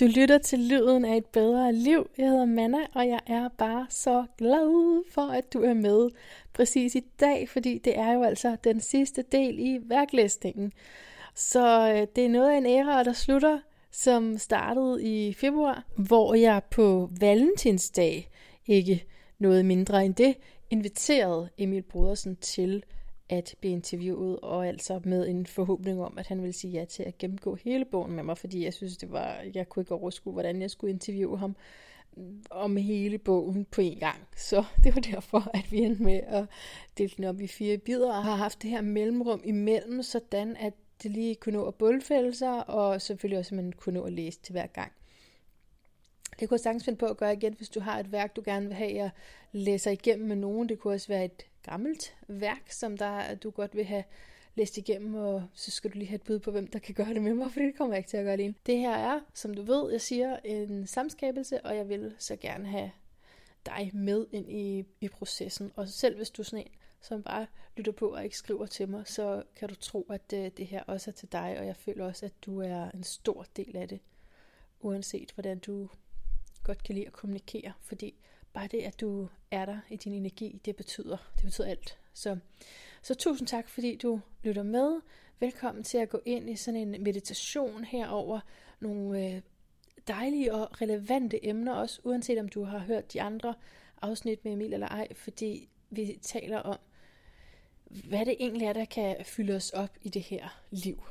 Du lytter til lyden af et bedre liv. Jeg hedder Manna, og jeg er bare så glad for, at du er med præcis i dag, fordi det er jo altså den sidste del i værklæsningen. Så øh, det er noget af en æra, der slutter, som startede i februar, hvor jeg på valentinsdag, ikke noget mindre end det, inviterede Emil Brodersen til at blive interviewet, og altså med en forhåbning om, at han ville sige ja til at gennemgå hele bogen med mig, fordi jeg synes, det var, jeg kunne ikke overskue, hvordan jeg skulle interviewe ham mm, om hele bogen på en gang. Så det var derfor, at vi endte med at dele den op i fire bidder, og har haft det her mellemrum imellem, sådan at det lige kunne nå at bundfælde sig, og selvfølgelig også, at man kunne nå at læse til hver gang. Det kunne jeg sagtens finde på at gøre igen, hvis du har et værk, du gerne vil have, jeg læser igennem med nogen. Det kunne også være et gammelt værk, som der, du godt vil have læst igennem, og så skal du lige have et bud på, hvem der kan gøre det med mig, for det kommer jeg ikke til at gøre alene. Det her er, som du ved, jeg siger, en samskabelse, og jeg vil så gerne have dig med ind i, i processen. Og selv hvis du er sådan en, som bare lytter på og ikke skriver til mig, så kan du tro, at det, det her også er til dig, og jeg føler også, at du er en stor del af det, uanset hvordan du godt kan lide at kommunikere, fordi bare det, at du er der i din energi, det betyder, det betyder alt. Så, så tusind tak, fordi du lytter med. Velkommen til at gå ind i sådan en meditation herover nogle øh, dejlige og relevante emner også, uanset om du har hørt de andre afsnit med Emil eller ej, fordi vi taler om, hvad det egentlig er, der kan fylde os op i det her liv.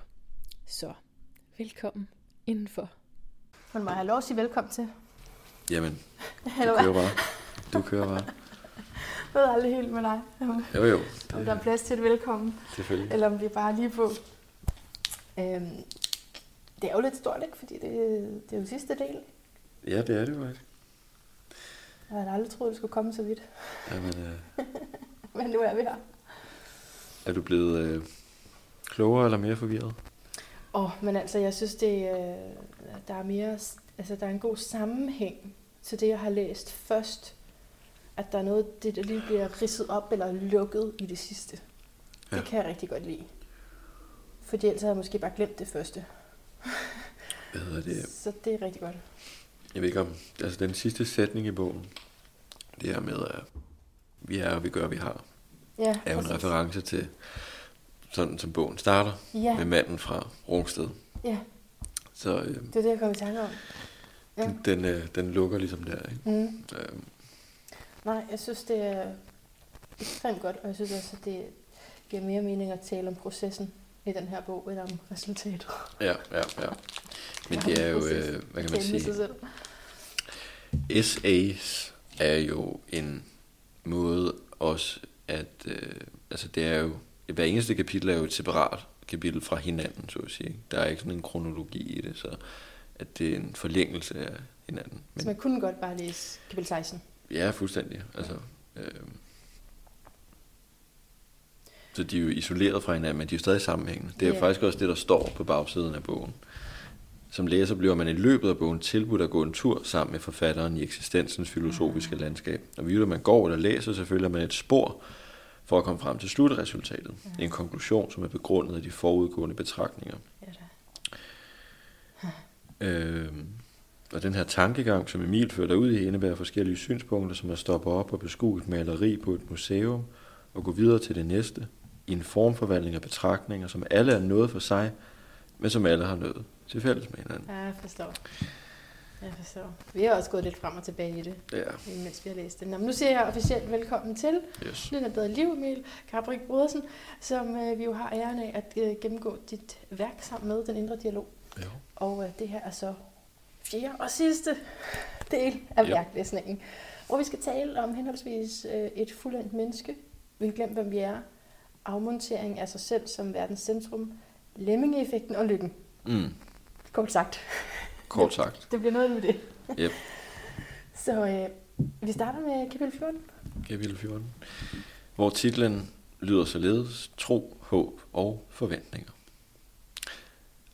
Så velkommen indenfor. Man må have lov at sige velkommen til. Jamen, du kører bare. Du kører bare. Jeg ved aldrig helt med dig. Jo, jo. Om der er plads til et velkommen. Selvfølgelig. Eller om vi bare lige på. Øhm, det er jo lidt stort, ikke? Fordi det, det er jo sidste del. Ja, det er det jo. Jeg havde aldrig troet, det skulle komme så vidt. Jamen, øh... Men nu er vi her. Er du blevet øh, klogere eller mere forvirret? Åh, oh, men altså, jeg synes, det, øh, der er mere, altså, der er en god sammenhæng til det, jeg har læst først. At der er noget, det der lige bliver ridset op eller lukket i det sidste. Ja. Det kan jeg rigtig godt lide. Fordi ellers havde jeg måske bare glemt det første. Hvad hedder det? Så det er rigtig godt. Jeg ved ikke om, altså den sidste sætning i bogen, det her med, at vi er, og vi gør, vi har, ja, er jo en reference til, sådan som bogen starter, ja. med manden fra Rungsted. Ja, så, øh, det er det, jeg kommer i tanke om. Ja. Den, den, øh, den lukker ligesom der. Ikke? Mm. Øhm. Nej, jeg synes, det er ekstremt godt, og jeg synes også, at det giver mere mening at tale om processen i den her bog, end om resultatet. Ja, ja, ja. Men det er jo, øh, hvad kan man sige, essays er jo en måde også at, øh, altså det er jo, hver eneste kapitel er jo et separat kapitel fra hinanden, så at sige. Der er ikke sådan en kronologi i det, så at det er en forlængelse af hinanden. Men, så man kunne godt bare læse kapitel 16? Ja, fuldstændig. Altså, øh, så de er jo isoleret fra hinanden, men de er jo stadig sammenhængende. Det er yeah. faktisk også det, der står på bagsiden af bogen. Som læser bliver man i løbet af bogen tilbudt at gå en tur sammen med forfatteren i eksistensens filosofiske landskab. Og vi man går eller læser, så følger man et spor for at komme frem til slutresultatet. Ja. En konklusion, som er begrundet af de forudgående betragtninger. Ja, øh, og den her tankegang, som Emil fører ud i, indebærer forskellige synspunkter, som at stoppe op og beskue et maleri på et museum, og gå videre til det næste, i en formforvandling af betragtninger, som alle er noget for sig, men som alle har noget til fælles med hinanden. Ja, jeg forstår. Jeg forstår. Vi har også gået lidt frem og tilbage i det, ja. mens vi har læst det. Nå, nu siger jeg officielt velkommen til yes. Lyden af Bedre Liv, Emil Gabrik Brodersen, som øh, vi jo har æren af at øh, gennemgå dit værk sammen med Den Indre Dialog. Ja. Og øh, det her er så fjerde og sidste del af ja. værklæsningen, hvor vi skal tale om henholdsvis øh, et fuldendt menneske, vi har glemt, hvem vi er, afmontering af sig selv som verdens centrum, lemmingeeffekten og lykken. Mm. Kort sagt. Kort sagt. det bliver noget med det. Yep. Så øh, vi starter med kapitel 14. Kapitel 14. Hvor titlen lyder således Tro, håb og forventninger.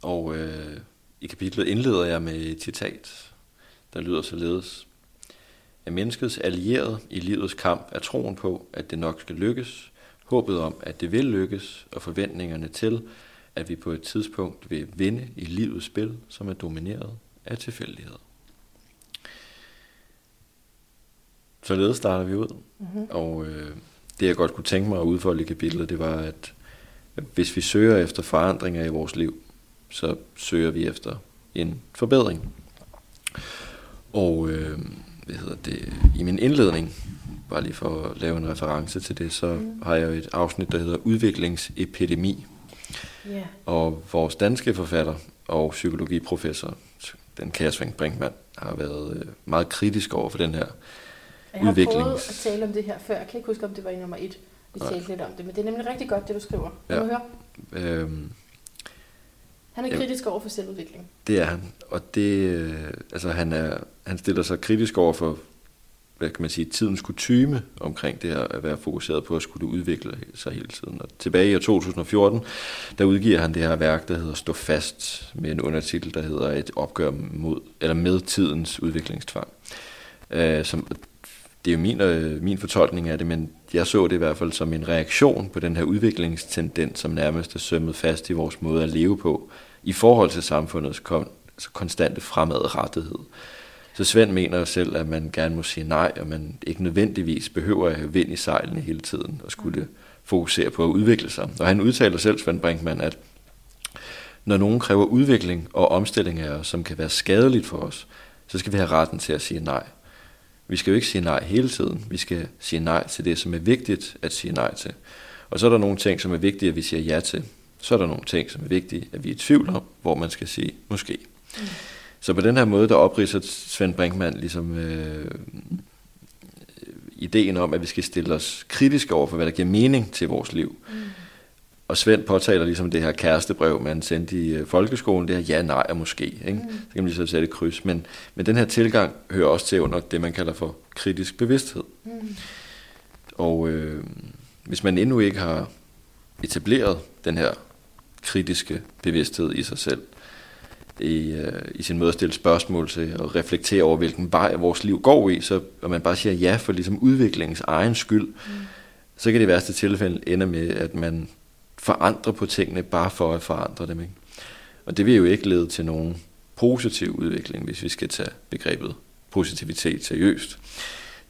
Og øh, i kapitlet indleder jeg med et citat, der lyder således. At menneskets allierede i livets kamp er troen på, at det nok skal lykkes, håbet om, at det vil lykkes, og forventningerne til, at vi på et tidspunkt vil vinde i livets spil, som er domineret af tilfældigheder. Således starter vi ud. Mm-hmm. Og øh, det jeg godt kunne tænke mig at udfolde i kapitlet, det var, at hvis vi søger efter forandringer i vores liv, så søger vi efter en forbedring. Og øh, hvad hedder det, i min indledning, bare lige for at lave en reference til det, så mm. har jeg et afsnit, der hedder Udviklingsepidemi. Yeah. Og vores danske forfatter og psykologiprofessor, den kære Svend Brinkmann, har været øh, meget kritisk over for den her jeg har udvikling. prøvet at tale om det her før. Jeg kan ikke huske, om det var i nummer et, vi Nej. talte lidt om det. Men det er nemlig rigtig godt, det du skriver. Kan ja. du høre? Øhm, han er ja, kritisk over for selvudvikling. Det er han. Og det, øh, altså han, er, han stiller sig kritisk over for hvad kan man sige, tidens kutyme omkring det her at være fokuseret på at skulle udvikle sig hele tiden. Og tilbage i 2014, der udgiver han det her værk, der hedder Stå fast, med en undertitel, der hedder Et opgør mod, eller med tidens udviklingstvang. Uh, som, det er jo min, øh, min fortolkning af det, men jeg så det i hvert fald som en reaktion på den her udviklingstendens, som nærmest er sømmet fast i vores måde at leve på, i forhold til samfundets kon, konstante fremadrettighed. Så Svend mener selv, at man gerne må sige nej, og man ikke nødvendigvis behøver at have vind i sejlene hele tiden, og skulle fokusere på at udvikle sig. Og han udtaler selv, Svend Brinkmann, at når nogen kræver udvikling og omstilling af os, som kan være skadeligt for os, så skal vi have retten til at sige nej. Vi skal jo ikke sige nej hele tiden. Vi skal sige nej til det, som er vigtigt at sige nej til. Og så er der nogle ting, som er vigtige, at vi siger ja til. Så er der nogle ting, som er vigtige, at vi er i tvivl om, hvor man skal sige måske. Mm. Så på den her måde, der opridser Svend Brinkmann ligesom øh, ideen om, at vi skal stille os kritisk over for, hvad der giver mening til vores liv. Mm. Og Svend påtaler ligesom det her kærestebrev, man sendte i øh, folkeskolen, det her ja, nej og måske. Ikke? Mm. Så kan man ligesom sætte et kryds. Men, men den her tilgang hører også til under det, man kalder for kritisk bevidsthed. Mm. Og øh, hvis man endnu ikke har etableret den her kritiske bevidsthed i sig selv, i, øh, i sin måde at stille spørgsmål til og reflektere over, hvilken vej vores liv går i, så og man bare siger ja for ligesom udviklingens egen skyld, mm. så kan det i værste tilfælde ende med, at man forandre på tingene, bare for at forandre dem. Ikke? Og det vil jo ikke lede til nogen positiv udvikling, hvis vi skal tage begrebet positivitet seriøst.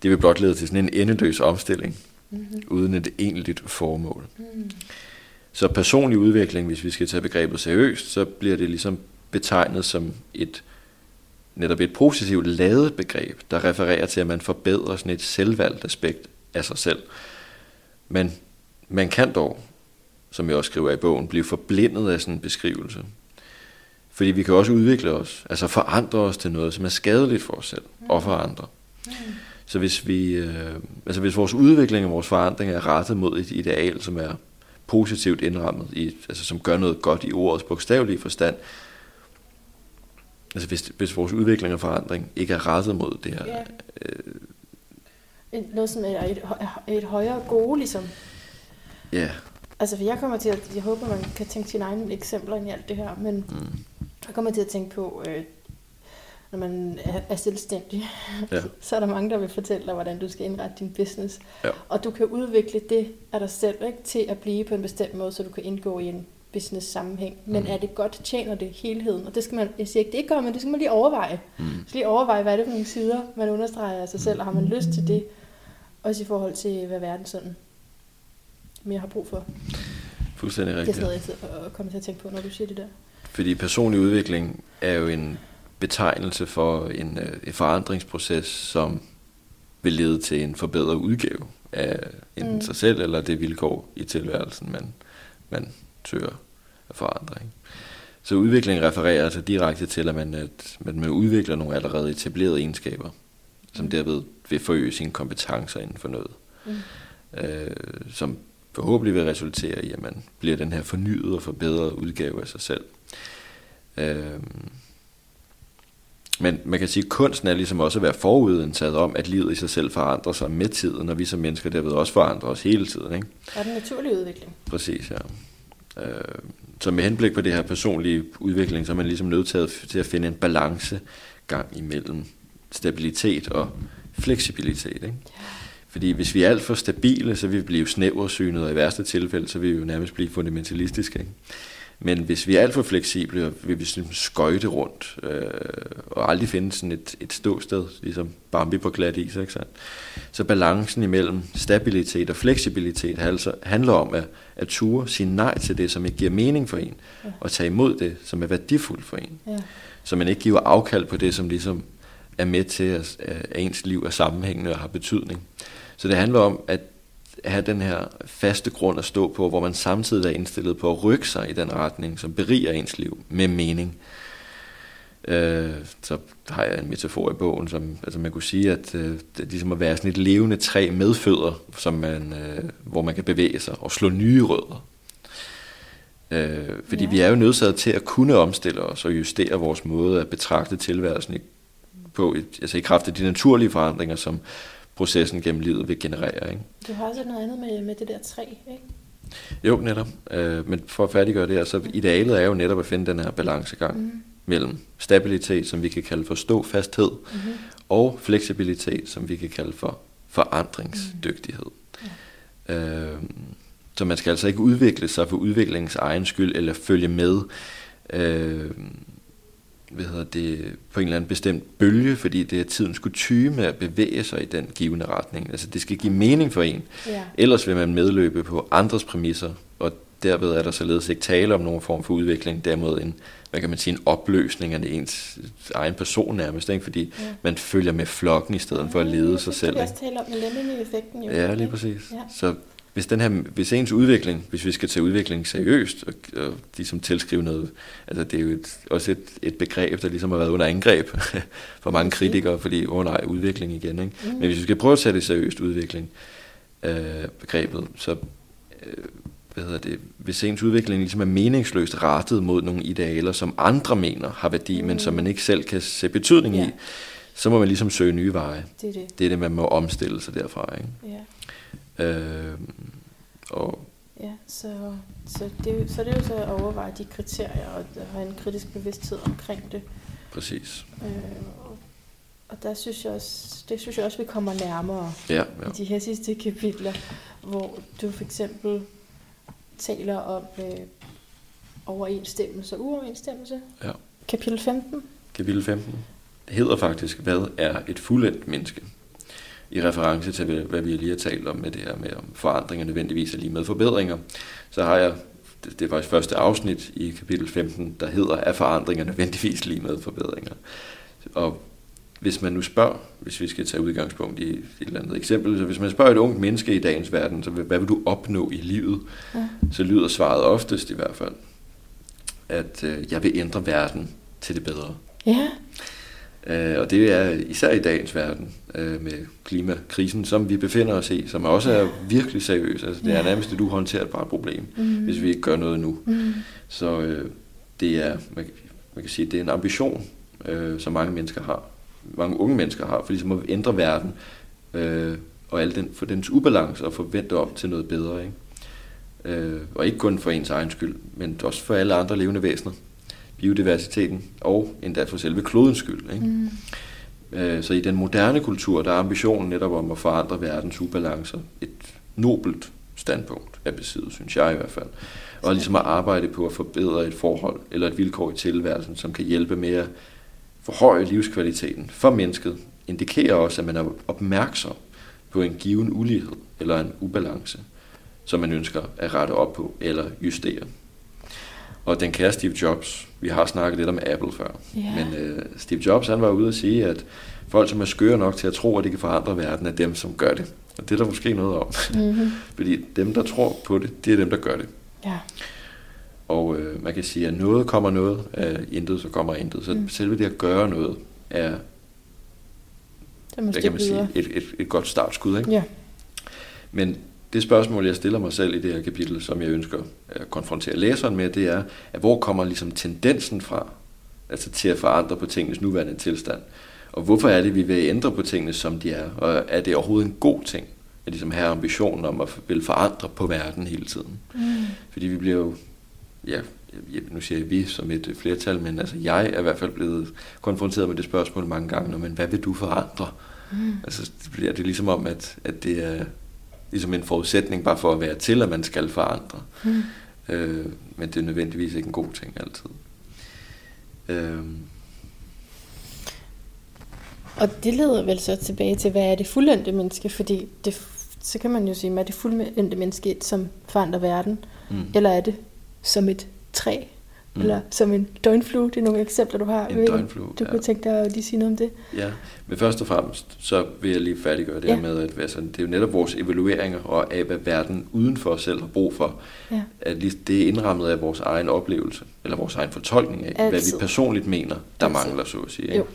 Det vil blot lede til sådan en endeløs omstilling, mm-hmm. uden et egentligt formål. Mm. Så personlig udvikling, hvis vi skal tage begrebet seriøst, så bliver det ligesom betegnet som et netop et positivt lavet begreb, der refererer til, at man forbedrer sådan et selvvalgt aspekt af sig selv. Men man kan dog som jeg også skriver i bogen, blive forblindet af sådan en beskrivelse. Fordi vi kan også udvikle os, altså forandre os til noget, som er skadeligt for os selv og for andre. Mm. Så hvis, vi, øh, altså hvis vores udvikling og vores forandring er rettet mod et ideal, som er positivt indrammet, i, altså som gør noget godt i ordets bogstavelige forstand, altså hvis, hvis vores udvikling og forandring ikke er rettet mod det her... Yeah. Øh, noget som er et, et højere gode, ligesom. Ja. Altså, for jeg kommer til at, jeg håber, man kan tænke sine egne eksempler ind i alt det her, men mm. jeg kommer til at tænke på, øh, når man er, er selvstændig, ja. så er der mange, der vil fortælle dig, hvordan du skal indrette din business. Ja. Og du kan udvikle det af dig selv ikke, til at blive på en bestemt måde, så du kan indgå i en business sammenhæng. Men mm. er det godt, tjener det helheden? Og det skal man, jeg siger ikke, det ikke gør, men det skal man lige overveje. Mm. Så lige overveje, hvad er det for nogle sider, man understreger af sig selv, og har man lyst til det? Også i forhold til, hvad verden sådan mere har brug for. Fuldstændig rigtigt. Det er sådan noget, jeg kommer til at tænke på, når du siger det der. Fordi personlig udvikling er jo en betegnelse for en, øh, en forandringsproces, som vil lede til en forbedret udgave af enten mm. sig selv eller det vilkår i tilværelsen, man, man forandre. Ikke? Så udvikling refererer altså direkte til, at man, at man udvikler nogle allerede etablerede egenskaber, som mm. derved vil forøge sine kompetencer inden for noget. Mm. Øh, som forhåbentlig vil resultere i, at man bliver den her fornyet og forbedret udgave af sig selv. Øhm, men man kan sige, at kunsten er ligesom også at være forudindtaget om, at livet i sig selv forandrer sig med tiden, og vi som mennesker derved også forandrer os hele tiden. Ikke? Er den naturlige udvikling. Præcis, ja. Øh, så med henblik på det her personlige udvikling, så er man ligesom nødt til at finde en balance gang imellem stabilitet og fleksibilitet. Ikke? Fordi hvis vi er alt for stabile, så vil vi blive snæversynet, og i værste tilfælde, så vil vi jo nærmest blive fundamentalistiske. Ikke? Men hvis vi er alt for fleksible, vil vi sådan skøjte rundt, øh, og aldrig finde sådan et, et ståsted, ligesom Bambi på glat is, ikke sandt? Så balancen imellem stabilitet og fleksibilitet altså handler om at, at ture sige nej til det, som ikke giver mening for en, ja. og tage imod det, som er værdifuldt for en. Ja. Så man ikke giver afkald på det, som ligesom er med til, at, at ens liv er sammenhængende og har betydning. Så det handler om at have den her faste grund at stå på, hvor man samtidig er indstillet på at rykke sig i den retning, som beriger ens liv med mening. Øh, så har jeg en metafor i bogen, som altså man kunne sige, at øh, det er ligesom at være sådan et levende træ med fødder, som man, øh, hvor man kan bevæge sig og slå nye rødder. Øh, fordi ja. vi er jo nødsaget til at kunne omstille os og justere vores måde at betragte tilværelsen i, på, altså i kraft af de naturlige forandringer, som processen gennem livet vil generere. Ikke? Du har også noget andet med, med det der træ, ikke? Jo, netop. Øh, men for at færdiggøre det her, så idealet er jo netop at finde den her balancegang mm. mellem stabilitet, som vi kan kalde for ståfasthed, mm-hmm. og fleksibilitet, som vi kan kalde for forandringsdygtighed. Mm. Ja. Øh, så man skal altså ikke udvikle sig for udviklingens egen skyld, eller følge med øh, hvad hedder det, på en eller anden bestemt bølge, fordi det er tidens kutyme at bevæge sig i den givende retning. Altså det skal give mening for en. Ja. Ellers vil man medløbe på andres præmisser, og derved er der således ikke tale om nogen form for udvikling, derimod en, hvad kan man sige, en opløsning af ens egen person nærmest, ikke? fordi ja. man følger med flokken i stedet for at lede sig selv. Det kan også tale om effekten Jo, ja, lige præcis. Ja. Så hvis, den her, hvis ens udvikling, hvis vi skal tage udvikling seriøst, og, og ligesom tilskrive noget, altså det er jo et, også et, et begreb, der ligesom har været under angreb for mange kritikere, fordi, åh oh nej, udvikling igen, ikke? Mm. Men hvis vi skal prøve at sætte det seriøst udvikling, øh, begrebet, så øh, hvad hedder det, hvis ens udvikling ligesom er meningsløst rettet mod nogle idealer, som andre mener har værdi, mm. men som man ikke selv kan se betydning ja. i, så må man ligesom søge nye veje. Det er det. Det er det, man må omstille sig derfra. Ikke? Ja. Øh, og Ja, så, så, det, så det er jo så at overveje de kriterier og have en kritisk bevidsthed omkring det. Præcis. Øh, og, og der synes jeg også, det synes jeg også, vi kommer nærmere ja, ja. i de her sidste kapitler, hvor du for eksempel taler om øh, overensstemmelse og uoverensstemmelse. Ja. Kapitel 15. Kapitel 15 hedder faktisk, hvad er et fuldendt menneske? I reference til, hvad vi lige har talt om med det her med, om forandringer nødvendigvis er lige med forbedringer, så har jeg, det, det er faktisk første afsnit i kapitel 15, der hedder, er forandringer nødvendigvis lige med forbedringer? Og hvis man nu spørger, hvis vi skal tage udgangspunkt i et eller andet eksempel, så hvis man spørger et ungt menneske i dagens verden, så hvad vil du opnå i livet? Ja. Så lyder svaret oftest i hvert fald, at øh, jeg vil ændre verden til det bedre. Ja. Øh, og det er især i dagens verden øh, med klimakrisen, som vi befinder os i, som også er virkelig seriøs. Altså, det er nærmest et uhåndterbart problem, mm. hvis vi ikke gør noget nu. Mm. Så øh, det er, man, man kan sige, det er en ambition, øh, som mange mennesker har, mange unge mennesker har, for ligesom at ændre verden øh, og al den, for dens ubalance og forvente op til noget bedre. Ikke? Øh, og ikke kun for ens egen skyld, men også for alle andre levende væsener biodiversiteten og endda for selve klodens skyld. Ikke? Mm. Øh, så i den moderne kultur, der er ambitionen netop om at forandre verdens ubalancer et nobelt standpunkt af besiddet, synes jeg i hvert fald. Og ligesom at arbejde på at forbedre et forhold eller et vilkår i tilværelsen, som kan hjælpe med at forhøje livskvaliteten for mennesket, indikerer også, at man er opmærksom på en given ulighed eller en ubalance, som man ønsker at rette op på eller justere. Og den kære Steve Jobs, vi har snakket lidt om Apple før, yeah. men øh, Steve Jobs han var ude at sige, at folk, som er skøre nok til at tro, at de kan forandre verden, er dem, som gør det. Og det er der måske noget om. Mm-hmm. Fordi dem, der tror på det, det er dem, der gør det. Ja. Og øh, man kan sige, at noget kommer noget, af intet så kommer intet. Så mm. selve det at gøre noget er, det kan man sige, et, et, et godt startskud. Ikke? Ja. Men det spørgsmål, jeg stiller mig selv i det her kapitel, som jeg ønsker at konfrontere læseren med, det er, at hvor kommer ligesom tendensen fra, altså til at forandre på tingenes nuværende tilstand? Og hvorfor er det, vi vil ændre på tingene, som de er? Og er det overhovedet en god ting, at ligesom have ambitionen om at vil forandre på verden hele tiden? Mm. Fordi vi bliver jo, ja, nu siger jeg vi som et flertal, men altså jeg er i hvert fald blevet konfronteret med det spørgsmål mange gange, men hvad vil du forandre? Mm. Altså det bliver det ligesom om, at, at det er ligesom en forudsætning bare for at være til, at man skal forandre. Mm. Øh, men det er nødvendigvis ikke en god ting altid. Øh, Og det leder vel så tilbage til, hvad er det fuldendte menneske? Fordi det, så kan man jo sige, er det fuldendte menneske, et, som forandrer verden? mm. Eller er det som et træ? Mm. Eller som en døgnflue? Det er nogle eksempler, du har. En Ved- døgnflue, Du ja. kunne tænke dig at lige sige noget om det? Ja, men først og fremmest, så vil jeg lige færdiggøre det Ja. her med, at altså, det er jo netop vores evalueringer og af, hvad verden uden for os selv har brug for, Ja. at lige- det er indrammet af vores egen oplevelse, eller vores egen fortolkning af, hvad Altid. vi personligt mener, der Altid. mangler, så at sige. Jo.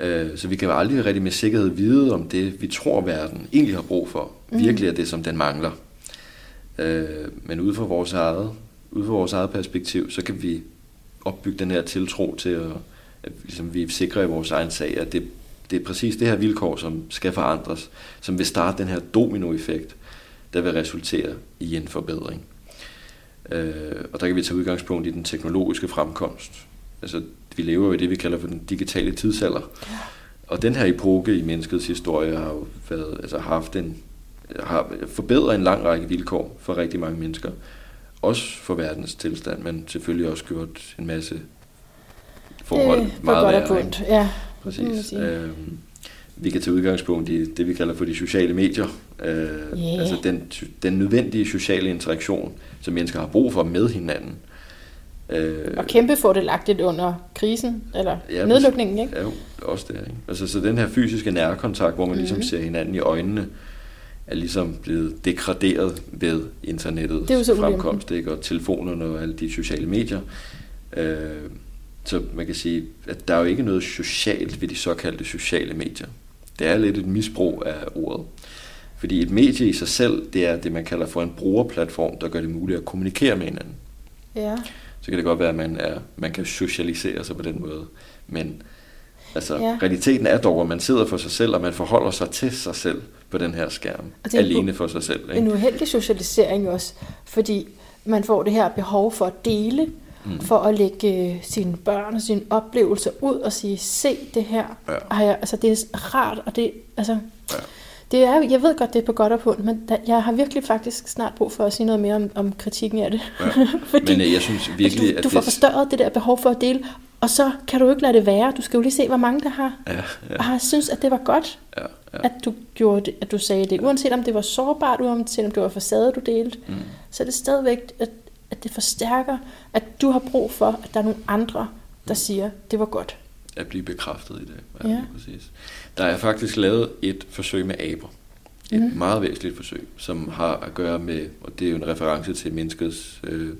Ikke? Øh, Så vi kan jo aldrig rigtig med sikkerhed vide, om det, vi tror, verden egentlig har brug for, Mhm. virkelig er det, som den mangler. Øh, Men ud fra vores eget, ud fra vores eget perspektiv, så kan vi opbygge den her tiltro til, at, at ligesom vi er sikre i vores egen sag, at det, det er præcis det her vilkår, som skal forandres, som vil starte den her dominoeffekt, der vil resultere i en forbedring. Øh, og der kan vi tage udgangspunkt i den teknologiske fremkomst. Altså, vi lever jo i det, vi kalder for den digitale tidsalder. Og den her epoke i menneskets historie har jo været, altså haft en, har forbedret en lang række vilkår for rigtig mange mennesker. Også for verdens tilstand, men selvfølgelig også gjort en masse forhold det på meget godt værre. ondt. Ja. Præcis. Øhm, vi kan tage udgangspunkt i det, vi kalder for de sociale medier. Øh, Yeah. Altså den, den nødvendige sociale interaktion, som mennesker har brug for med hinanden. Øh, Og kæmpe fordelagtigt under krisen, eller Ja, nedlukningen, ikke? Ja, også det. Ikke? Altså, så den her fysiske nærkontakt, hvor man ligesom Mhm. ser hinanden i øjnene, er ligesom blevet degraderet ved internettets er ulempen. fremkomst, ikke? og telefonerne og alle de sociale medier. Øh, så man kan sige, at der er jo ikke noget socialt ved de såkaldte sociale medier. Det er lidt et misbrug af ordet. Fordi et medie i sig selv, det er det, man kalder for en brugerplatform, der gør det muligt at kommunikere med hinanden Ja. så kan det godt være, at man, er, man kan socialisere sig på den måde. Men altså, ja. realiteten er dog, at man sidder for sig selv, og man forholder sig til sig selv på den her skærm. Og Alene for sig selv. En Ikke? uheldig socialisering også, fordi man får det her behov for at dele, mm. for at lægge øh, sine børn og sine oplevelser ud og sige, se det her. Ja. Har jeg, altså, det er rart, og det, altså, Ja. det er, jeg ved godt, det er på godt og på men der, jeg har virkelig faktisk snart brug for at sige noget mere om, om kritikken af det. Ja. fordi Men øh, jeg synes virkelig, altså, du, at du får det... forstørret det der behov for at dele, og så kan du ikke lade det være. Du skal jo lige se, hvor mange der har, Ja, ja. ja, har synes, at det var godt, ja, ja. at du gjorde det, at du sagde det. Uanset om det var sårbart, uanset om det var facade, du delte, Mm. så er det stadigvæk, at, at det forstærker, at du har brug for, at der er nogle andre, der siger, det var godt. At blive bekræftet i det. Ja. lige Præcis. Der er faktisk lavet et forsøg med aber. Et mm. meget væsentligt forsøg, som har at gøre med, og det er jo en reference til menneskets øh,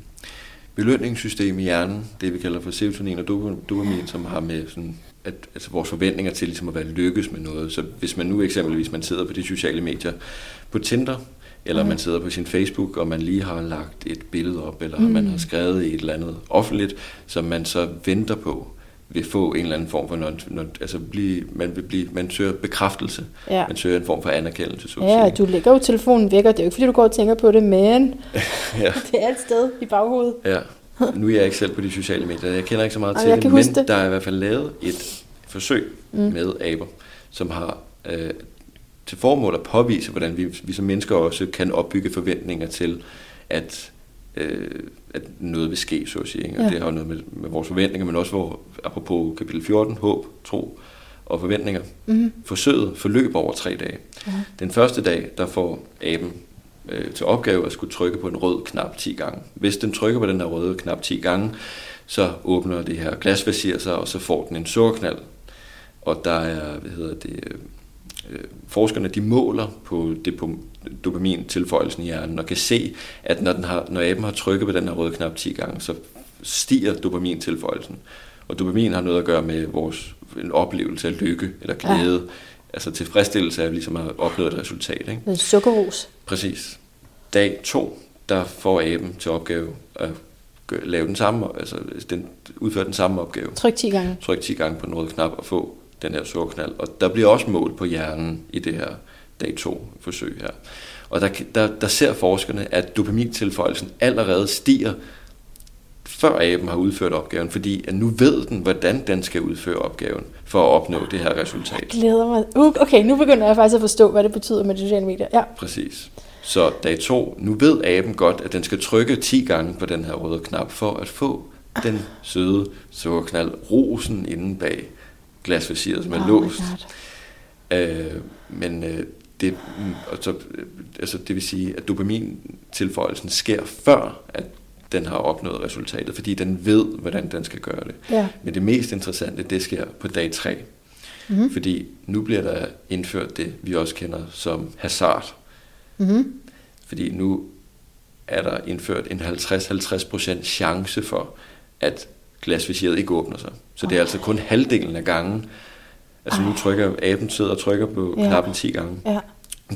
belønningssystem i hjernen, det vi kalder for serotonin og dopa- dopamin, som har med sådan, at, altså vores forventninger til ligesom at være lykkes med noget. Så hvis man nu eksempelvis man sidder på de sociale medier på Tinder, eller Mhm. man sidder på sin Facebook, og man lige har lagt et billede op, eller mm. man har skrevet i et eller andet offentligt, som man så venter på, vil få en eller anden form for, når, når, altså blive, man, vil blive, man søger bekræftelse, Ja. man søger en form for anerkendelse, så Ja, sige. du lægger jo telefonen væk, og det er jo ikke, fordi du går og tænker på det, men ja. det er et sted i baghovedet. Ja, nu er jeg ikke selv på de sociale medier. Jeg kender ikke så meget Ej, til det, men det. der er i hvert fald lavet et forsøg mm. med aber, som har øh, til formål at påvise, hvordan vi, vi som mennesker også kan opbygge forventninger til, at, øh, at noget vil ske, så at sige. ikke? Og Ja. det har jo noget med, med vores forventninger, men også hvor, apropos kapitel 14, håb, tro og forventninger. Mm-hmm. Forsøget forløber over tre dage. Ja. Den første dag, der får aben øh, til opgave at skulle trykke på en rød knap 10 gange. Hvis den trykker på den her røde knap 10 gange, så åbner det her glasvasir sig, og så får den en sukkerknald. Og der er, hvad hedder det, øh, forskerne de måler på det på dopamintilføjelsen i hjernen, og kan se, at når, den har, når aben har trykket på den her røde knap 10 gange, så stiger dopamintilføjelsen. Og dopamin har noget at gøre med vores en oplevelse af lykke eller glæde. Ja. Altså tilfredsstillelse af ligesom at opnå et resultat. Ikke? Med sukkerros. Præcis. Dag to, der får aben til opgave at lave den samme, altså den, udføre den samme opgave. Tryk 10 gange. Tryk 10 gange på den røde knap og få den her sukkerknald. Og der bliver også mål på hjernen i det her dag 2 forsøg her. Og der, der, der ser forskerne, at dopamintilføjelsen allerede stiger, før aben har udført opgaven, fordi at nu ved den, hvordan den skal udføre opgaven for at opnå det her resultat. Glæder mig. Uh, Okay, nu begynder jeg faktisk at forstå, hvad det betyder med de sociale medier. Ja. Præcis. Så dag to, nu ved aben godt, at den skal trykke 10 gange på den her røde knap, for at få den søde sukkerknald, rosen inde bag glasvisiret, som er Oh låst. Øh, men øh, det, og så, øh, altså det vil sige, at dopamintilføjelsen sker før, at den har opnået resultatet, fordi den ved, hvordan den skal gøre det. Ja. Men det mest interessante, det sker på dag 3. Mhm. Fordi nu bliver der indført det, vi også kender som hazard. Mhm. Fordi nu er der indført en 50-50% chance for, at glasvisiret ikke åbner sig. Så det er altså kun halvdelen af gangen. Altså nu Ej. trykker aben sidder og trykker på Ja. knappen 10 gange. Ja.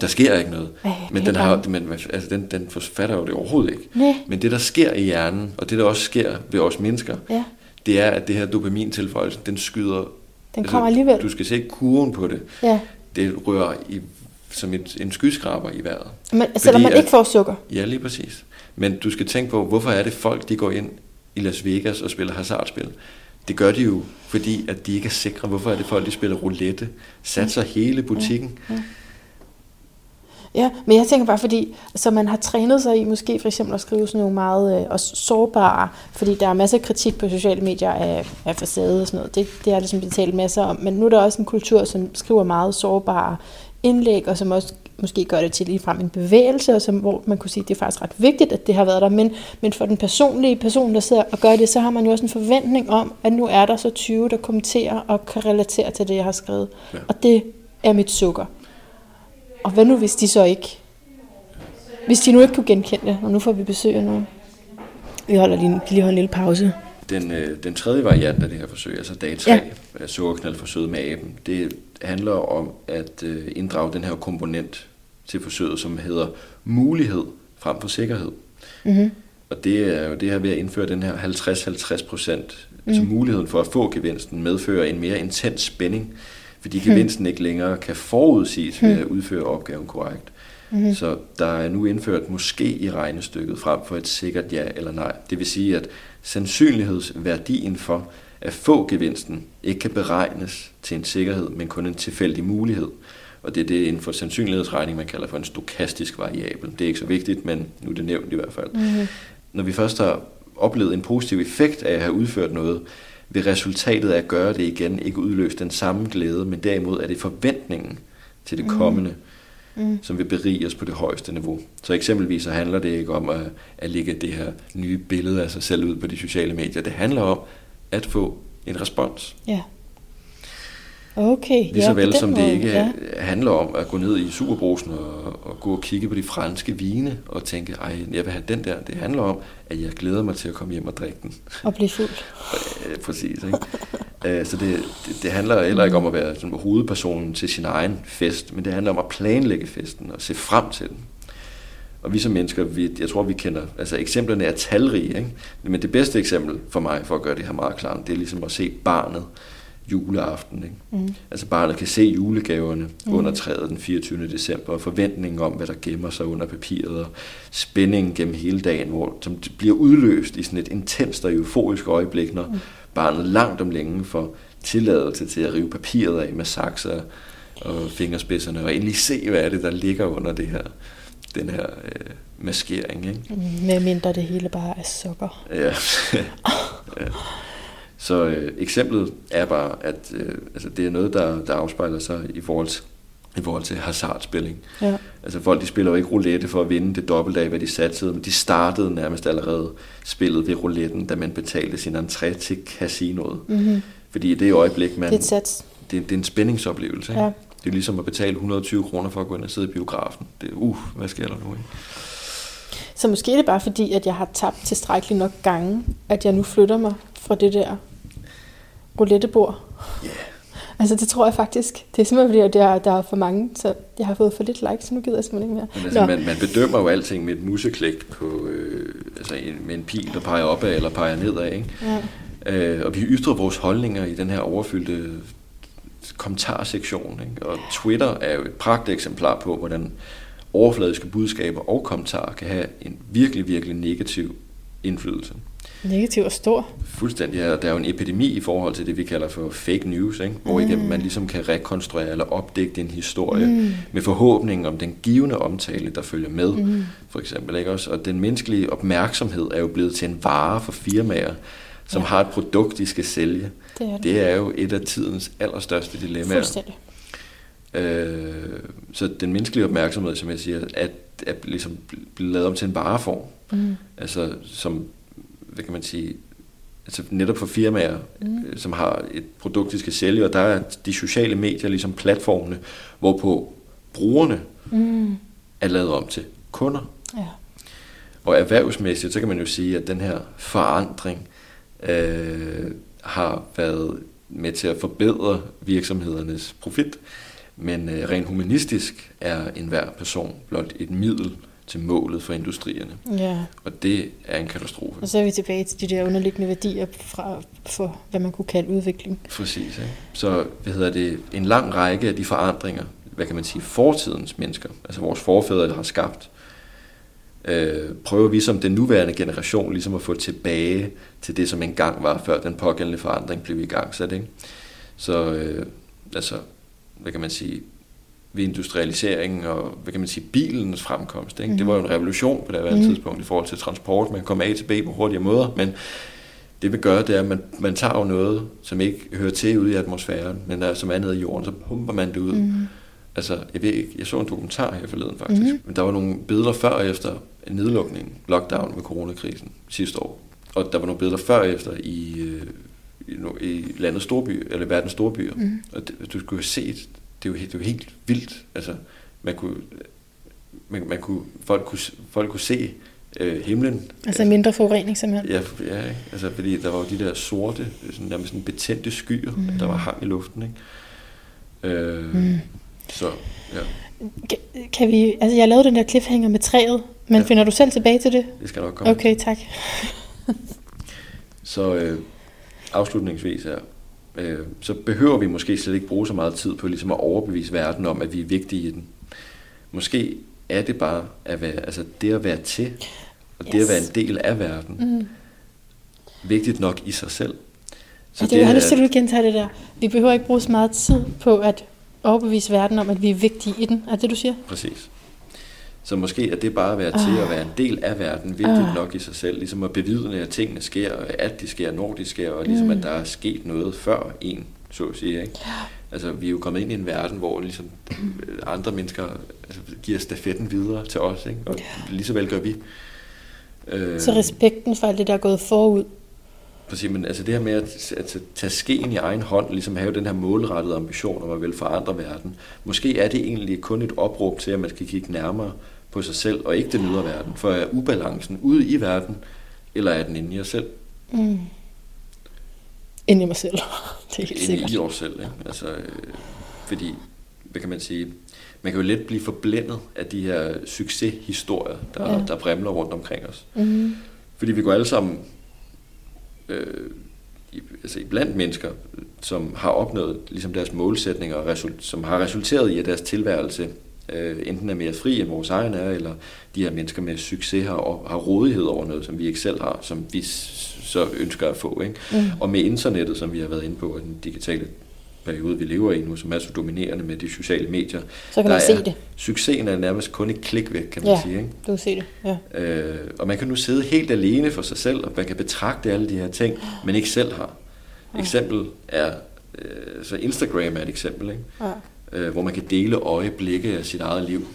Der sker ikke noget. Ej, Men, den, har, men altså, den, den forfatter jo det overhovedet ikke. Nej. Men det, der sker i hjernen, og det, der også sker ved os mennesker, Ja. det er, at det her dopamintilføjelse, den skyder... Den kommer alligevel. Du skal se kurven på det. Ja. Det rører i, som et, en skyskraber i vejret. Men, selvom man at- ikke får sukker. Ja, lige præcis. Men du skal tænke på, hvorfor er det folk, de går ind i Las Vegas og spiller hasardspil? Det gør de jo, fordi at de ikke er sikre. Hvorfor er det folk, de spiller roulette? Satser hele butikken? Ja, men jeg tænker bare, fordi så man har trænet sig i måske for eksempel at skrive sådan nogle meget øh, også sårbare, fordi der er masser af kritik på sociale medier af, af facade og sådan noget. Det, det er der som vi talt masser om. Men nu er der også en kultur, som skriver meget sårbare indlæg, og som også måske gør det til ligefrem en bevægelse, og som, hvor man kunne sige, at det er faktisk ret vigtigt, at det har været der. Men, men for den personlige person, der sidder og gør det, så har man jo også en forventning om, at nu er der så 20, der kommenterer og kan relatere til det, jeg har skrevet. Ja. Og det er mit sukker. Og hvad nu, hvis de så ikke... Hvis de nu ikke kunne genkende det, og nu får vi besøg af nogen. Vi holder lige, lige en lille pause. Den, øh, den tredje variant af det her forsøg, altså dag 3 Ja. af sukkerknaldforsøget med aben, det handler om at øh, inddrage den her komponent til forsøget, som hedder mulighed frem for sikkerhed. Mm-hmm. Og det er jo det her ved at indføre den her 50-50 procent, mm. altså muligheden for at få gevinsten, medfører en mere intens spænding, fordi gevinsten ikke længere kan forudsiges ved at udføre opgaven korrekt. Mm. Så der er nu indført måske i regnestykket frem for et sikkert ja eller nej. Det vil sige, at sandsynlighedsværdien for at få gevinsten ikke kan beregnes til en sikkerhed, men kun en tilfældig mulighed. Og det er det inden for sandsynlighedsregning, man kalder for en stokastisk variabel. Det er ikke så vigtigt, men nu er det nævnt i hvert fald. Mm-hmm. Når vi først har oplevet en positiv effekt af at have udført noget, vil resultatet af at gøre det igen ikke udløse den samme glæde, men derimod er det forventningen til det kommende, mm. Som vil berige os på det højeste niveau. Så eksempelvis så handler det ikke om at, at lægge det her nye billede af sig selv ud på de sociale medier. Det handler om at få en respons. Ja. Okay. Lige ja, så vel som det måde, ikke Ja. handler om at gå ned i superbrusen og, og gå og kigge på de franske vine og tænke, ej, jeg vil have den der. Det handler om, at jeg glæder mig til at komme hjem og drikke den. Og blive fuld. Præcis, ikke? Øh, Så det, det, det handler heller ikke om at være sådan hovedpersonen til sin egen fest, men det handler om at planlægge festen og se frem til den. Og vi som mennesker, vi, jeg tror, vi kender, altså eksemplerne er talrige, ikke? men det bedste eksempel for mig, for at gøre det her meget klart, det er ligesom at se barnet juleaften. Ikke? Mm. Altså barnet kan se julegaverne mm. under træet den 24. december, og forventningen om, hvad der gemmer sig under papiret, og spændingen gennem hele dagen, hvor, som bliver udløst i sådan et intenst og euforisk øjeblik, når mm. barnet langt om længe får tilladelse til at rive papiret af med sakser og fingerspidserne, og endelig se, hvad er det, der ligger under det her, den her øh, maskering. Ikke? Mm, Med mindre det hele bare er sukker. Ja. ja. Så øh, eksemplet er bare, at øh, altså, det er noget, der, der afspejler sig i forhold til, i forhold til hasardspilling. Ja. Altså folk, de spiller jo ikke roulette for at vinde det dobbelte af, hvad de satsede, men de startede nærmest allerede spillet ved rouletten, da man betalte sin entré til casinoet. Mm-hmm. Fordi i det øjeblik, man... Det er et sats. det, det er en spændingsoplevelse. Ikke? Ja. Det er ligesom at betale 120 kroner for at gå ind og sidde i biografen. Det er, uh, hvad sker der nu? Ikke? Så måske er det bare fordi, at jeg har tabt tilstrækkeligt nok gange, at jeg nu flytter mig fra det der roulettebord. Yeah. Altså det tror jeg faktisk. Det er simpelthen fordi, der, der er for mange, så jeg har fået for lidt likes, så nu gider jeg simpelthen ikke mere. Men altså, man, man bedømmer jo alting med et museklik på, øh, altså en, med en pil, der peger opad eller peger nedad. Ikke? Ja. Øh, og vi ytrer vores holdninger i den her overfyldte kommentarsektion. Ikke? Og Twitter er jo et pragt eksemplar på, hvordan overfladiske budskaber og kommentarer kan have en virkelig, virkelig negativ indflydelse. Negativ og stor. Fuldstændig. Ja. Der er jo en epidemi i forhold til det, vi kalder for fake news, ikke? hvor mm. man ligesom kan rekonstruere eller opdægte en historie mm. med forhåbning om den givende omtale, der følger med, mm. for eksempel. Ikke også? Og den menneskelige opmærksomhed er jo blevet til en vare for firmaer, som ja. har et produkt, de skal sælge. Det er, det. det er jo et af tidens allerstørste dilemmaer. Fuldstændig. Øh, så den menneskelige opmærksomhed, som jeg siger, at, at ligesom blive lavet om til en vareform. Mm. Altså som, hvad kan man sige, altså netop for firmaer, mm. Øh, som har et produkt, de skal sælge, og der er de sociale medier ligesom platformene, hvorpå brugerne mm. er lavet om til kunder. Ja. Og erhvervsmæssigt, så kan man jo sige, at den her forandring øh, har været med til at forbedre virksomhedernes profit, men øh, rent humanistisk er enhver person blot et middel til målet for industrierne. Ja. Og det er en katastrofe. Og så er vi tilbage til de der underliggende værdier fra, for, hvad man kunne kalde udvikling. Præcis. Ikke? Så hvad hedder det, en lang række af de forandringer, hvad kan man sige, fortidens mennesker, altså vores forfædre, der har skabt, øh, prøver vi som den nuværende generation ligesom at få tilbage til det, som engang var, før den pågældende forandring blev i gang sat. Ikke? Så øh, altså, hvad kan man sige, ved industrialiseringen og hvad kan man sige, bilens fremkomst. Ikke? Mm. Det var jo en revolution på det her mm. tidspunkt i forhold til transport. Man kom A til B på hurtige måder, men det vil gøre, det er, at man, man tager jo noget, som ikke hører til ude i atmosfæren, men der, som er nede i jorden, så pumper man det ud. Mm. Altså, jeg ved ikke, jeg så en dokumentar her forleden faktisk, mm. men der var nogle billeder før og efter nedlukningen, lockdown med coronakrisen sidste år. Og der var nogle billeder før og efter i, øh, i, i landets storby, eller verdens storbyer. Mm. Og det, du skulle have set det er jo, det er jo helt vildt. Altså, man kunne, man, man kunne, folk, kunne, folk kunne se øh, himlen. Altså mindre forurening simpelthen? Ja, ja ikke? Altså, fordi der var jo de der sorte, sådan, nærmest sådan betændte skyer, mm. der var hang i luften. Ikke? Øh, mm. Så, ja. Kan, vi, altså jeg lavede den der cliffhanger med træet, men ja. finder du selv tilbage til det? Det skal nok komme. Okay, tak. så øh, afslutningsvis er, øh, så behøver vi måske slet ikke bruge så meget tid på ligesom at overbevise verden om, at vi er vigtige i den. Måske er det bare at være, altså det at være til, og yes. det at være en del af verden, mm. vigtigt nok i sig selv. Så ja, det, det jeg har lyst til at gentage det der. Vi behøver ikke bruge så meget tid på at overbevise verden om, at vi er vigtige i den. Er det, du siger? Præcis. Så måske er det bare at være til at være en del af verden vigtigt uh. nok i sig selv. Ligesom at bevidne, at tingene sker, at de sker, når de sker, og ligesom mm. at der er sket noget før en, så at sige. Ikke? Altså, vi er jo kommet ind i en verden, hvor ligesom andre mennesker altså, giver stafetten videre til os, ikke? og lige så vel gør vi. Så respekten for alt det, der er gået forud, Præcis, men altså det her med at, at tage skeen i egen hånd, ligesom have den her målrettede ambition om at vil forandre verden, måske er det egentlig kun et opråb til, at man skal kigge nærmere på sig selv, og ikke den ydre verden. For er ubalancen ude i verden, eller er den inde i os selv? Mm. Inde i mig selv, det er helt sikkert. Inde i os selv, ikke? Altså, øh, fordi, hvad kan man sige, man kan jo let blive forblændet af de her succeshistorier, der, ja. der bremler rundt omkring os. Mm. Fordi vi går alle sammen øh, i, altså blandt mennesker, som har opnået ligesom deres målsætninger, og som har resulteret i, at deres tilværelse øh, enten er mere fri end vores egen er, eller de her mennesker med succes har, har rådighed over noget, som vi ikke selv har, som vi så ønsker at få. Ikke? Mm. Og med internettet, som vi har været inde på, den digitale periode, vi lever i nu, som er så dominerende med de sociale medier. Så kan man se det. Succesen er nærmest kun et klik væk, kan man ja, sige. Ikke? du kan se det. Ja. Øh, og man kan nu sidde helt alene for sig selv, og man kan betragte alle de her ting, men ikke selv har. Ja. Eksempel er, øh, så Instagram er et eksempel, ikke? Ja. Øh, hvor man kan dele øjeblikke af sit eget liv.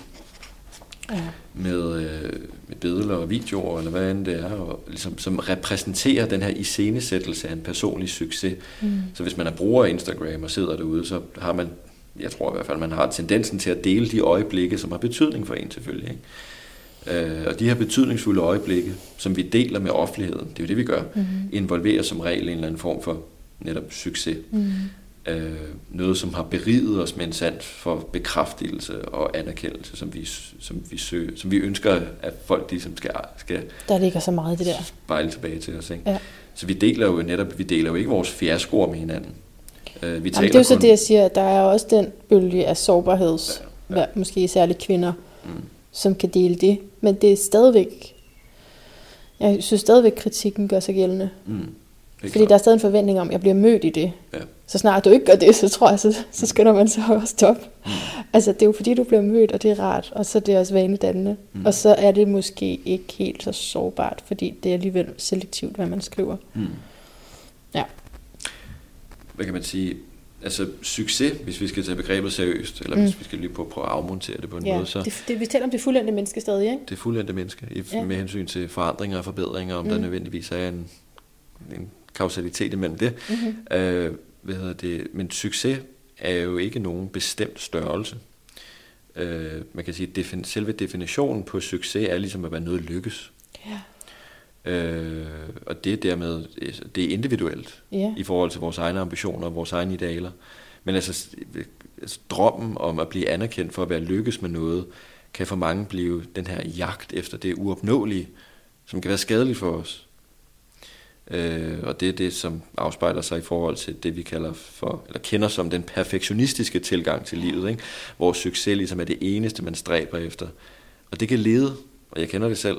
Ja. Med, øh, med billeder og videoer, eller hvad end det er, og ligesom, som repræsenterer den her iscenesættelse af en personlig succes. Mm. Så hvis man er bruger af Instagram og sidder derude, så har man, jeg tror i hvert fald, man har tendensen til at dele de øjeblikke, som har betydning for en selvfølgelig. Ikke? Øh, og de her betydningsfulde øjeblikke, som vi deler med offentligheden, det er jo det, vi gør, mm. involverer som regel en eller anden form for netop succes. Mm øh, noget, som har beriget os med en sand for bekræftelse og anerkendelse, som vi, som vi, søger, som vi ønsker, at folk ligesom skal, skal der ligger så meget i det der. spejle tilbage til os. Ikke? Ja. Så vi deler jo netop, vi deler jo ikke vores fiaskoer med hinanden. Øh, vi Jamen, det er jo så det, jeg siger, at der er også den bølge af sårbarheds, ja, ja. måske særligt kvinder, mm. som kan dele det, men det er stadigvæk Jeg synes stadigvæk, kritikken gør sig gældende. Mm. Fordi der er klart. stadig en forventning om, at jeg bliver mødt i det. Ja. Så snart du ikke gør det, så tror jeg, så, så skynder man sig også stoppe. Mm. Altså, det er jo fordi, du bliver mødt, og det er rart. Og så er det også vanedannende. Mm. Og så er det måske ikke helt så sårbart, fordi det er alligevel selektivt, hvad man skriver. Mm. Ja. Hvad kan man sige? Altså succes, hvis vi skal tage begrebet seriøst, eller Mm. hvis vi skal lige prøve, prøve at afmontere det på en Ja, måde, så det, det, vi taler om det fuldendte menneske stadig, ikke? det fuldendte menneske, i, Ja. med hensyn til forandringer og forbedringer, om mm. der nødvendigvis er en, en kausalitet imellem det. Mm-hmm. Øh, hvad hedder det? Men succes er jo ikke nogen bestemt størrelse. Øh, man kan sige, at selve definitionen på succes er ligesom at være noget lykkes. Ja. Øh, og det er dermed, det er individuelt Ja. i forhold til vores egne ambitioner og vores egne idealer. Men altså, altså drømmen om at blive anerkendt for at være lykkes med noget, kan for mange blive den her jagt efter det uopnåelige, som kan være skadeligt for os. Øh, og det er det, som afspejler sig i forhold til det, vi kalder for, eller kender som den perfektionistiske tilgang til livet, ikke? hvor succes ligesom er det eneste, man stræber efter. Og det kan lede, og jeg kender det selv,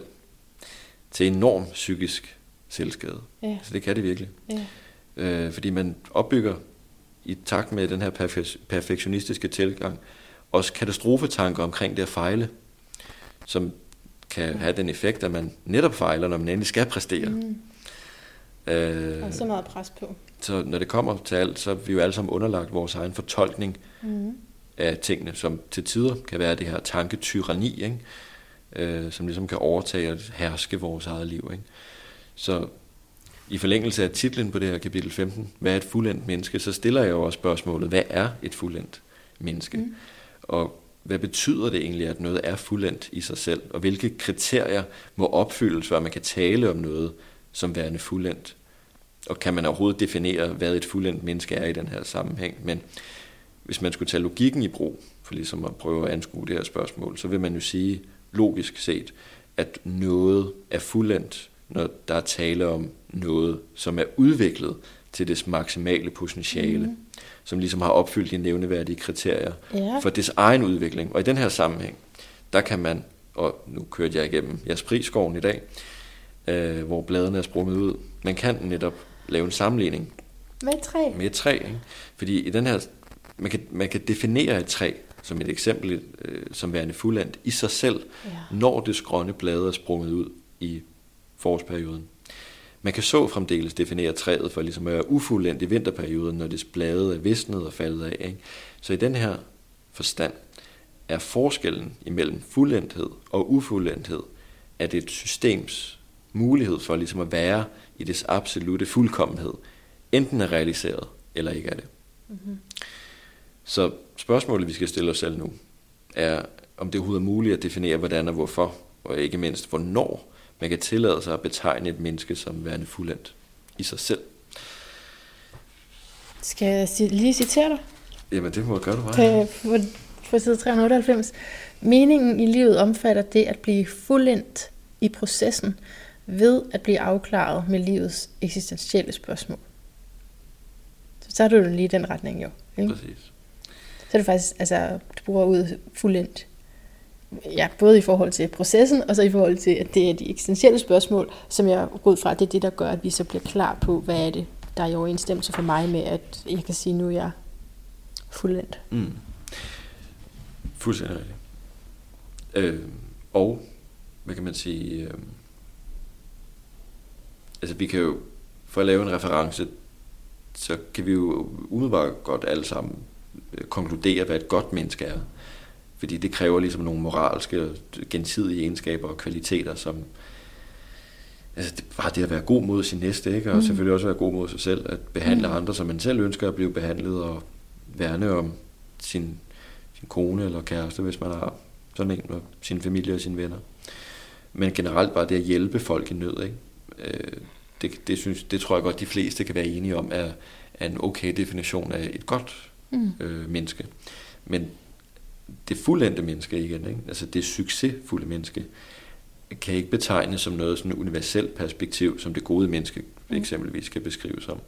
til enorm psykisk selvskade. Ja. Så det kan det virkelig. Ja. Øh, fordi man opbygger i takt med den her perfe- perfektionistiske tilgang også katastrofetanker omkring det at fejle, som kan have den effekt, at man netop fejler, når man endelig skal præstere. Mm. Øh, Og så meget pres på. så når det kommer til alt, så er vi jo alle sammen underlagt vores egen fortolkning Mm. af tingene, som til tider kan være det her tanketyranni, ikke? Øh, som ligesom kan overtage og herske vores eget liv. Ikke? Så i forlængelse af titlen på det her kapitel 15, hvad er et fuldendt menneske, så stiller jeg jo også spørgsmålet, hvad er et fuldendt menneske? Mm. Og hvad betyder det egentlig, at noget er fuldendt i sig selv? Og hvilke kriterier må opfyldes, før man kan tale om noget som værende fuldendt? Og kan man overhovedet definere, hvad et fuldendt menneske er i den her sammenhæng? Men hvis man skulle tage logikken i brug, for ligesom at prøve at anskue det her spørgsmål, så vil man jo sige, logisk set, at noget er fuldendt, når der er tale om noget, som er udviklet til dets maksimale potentiale, mm. som ligesom har opfyldt de nævneværdige kriterier Ja. for dets egen udvikling. Og i den her sammenhæng, der kan man, og nu kørte jeg igennem Jasprisskoven i dag, øh, hvor bladene er sprunget ud, man kan netop lave en sammenligning Med et træ. med et træ. Ikke? Fordi i den her, man kan, man kan definere et træ som et eksempel, øh, som værende fuldendt i sig selv, Ja. når det grønne blade er sprunget ud i forårsperioden. Man kan så fremdeles definere træet for ligesom at være ufuldendt i vinterperioden, når dets blade er visnet og faldet af. Ikke? Så i den her forstand er forskellen imellem fuldendthed og ufuldendthed, at et systems mulighed for ligesom at være i dets absolute fuldkommenhed, enten er realiseret eller ikke er det. Mm-hmm. Så spørgsmålet, vi skal stille os selv nu, er, om det overhovedet er muligt at definere, hvordan og hvorfor, og ikke mindst, hvornår man kan tillade sig at betegne et menneske som værende fuldendt i sig selv. Skal jeg lige citere dig? Jamen, det må jeg gøre, du bare. På, på, på side 398. Meningen i livet omfatter det at blive fuldendt i processen ved at blive afklaret med livets eksistentielle spørgsmål. Så tager du det lige i den retning, jo. Ikke? Præcis. Så er det faktisk, altså, du bruger ud fuldendt. Ja, både i forhold til processen, og så i forhold til, at det er de eksistentielle spørgsmål, som jeg går ud fra, det er det, der gør, at vi så bliver klar på, hvad er det, der er i overensstemmelse for mig med, at jeg kan sige, nu er jeg fuldendt. Mm. Fuldstændig rigtigt. Øh, og, hvad kan man sige, øh, altså vi kan jo, for at lave en reference, så kan vi jo umiddelbart godt alle sammen øh, konkludere, hvad et godt menneske er. Fordi det kræver ligesom nogle moralske, gensidige egenskaber og kvaliteter, som altså det, bare det at være god mod sin næste, ikke? og mm. selvfølgelig også være god mod sig selv, at behandle mm. andre, som man selv ønsker at blive behandlet, og værne om sin, sin kone eller kæreste, hvis man har sådan en, og sin familie og sine venner. Men generelt bare det at hjælpe folk i nød, ikke? Øh, det, det, synes, det tror jeg godt, de fleste kan være enige om, er, er en okay definition af et godt Mm. øh, menneske. Men det fuldendte menneske igen, ikke? altså det succesfulde menneske, kan ikke betegnes som noget sådan universelt perspektiv, som det gode menneske Mm. eksempelvis kan beskrives som.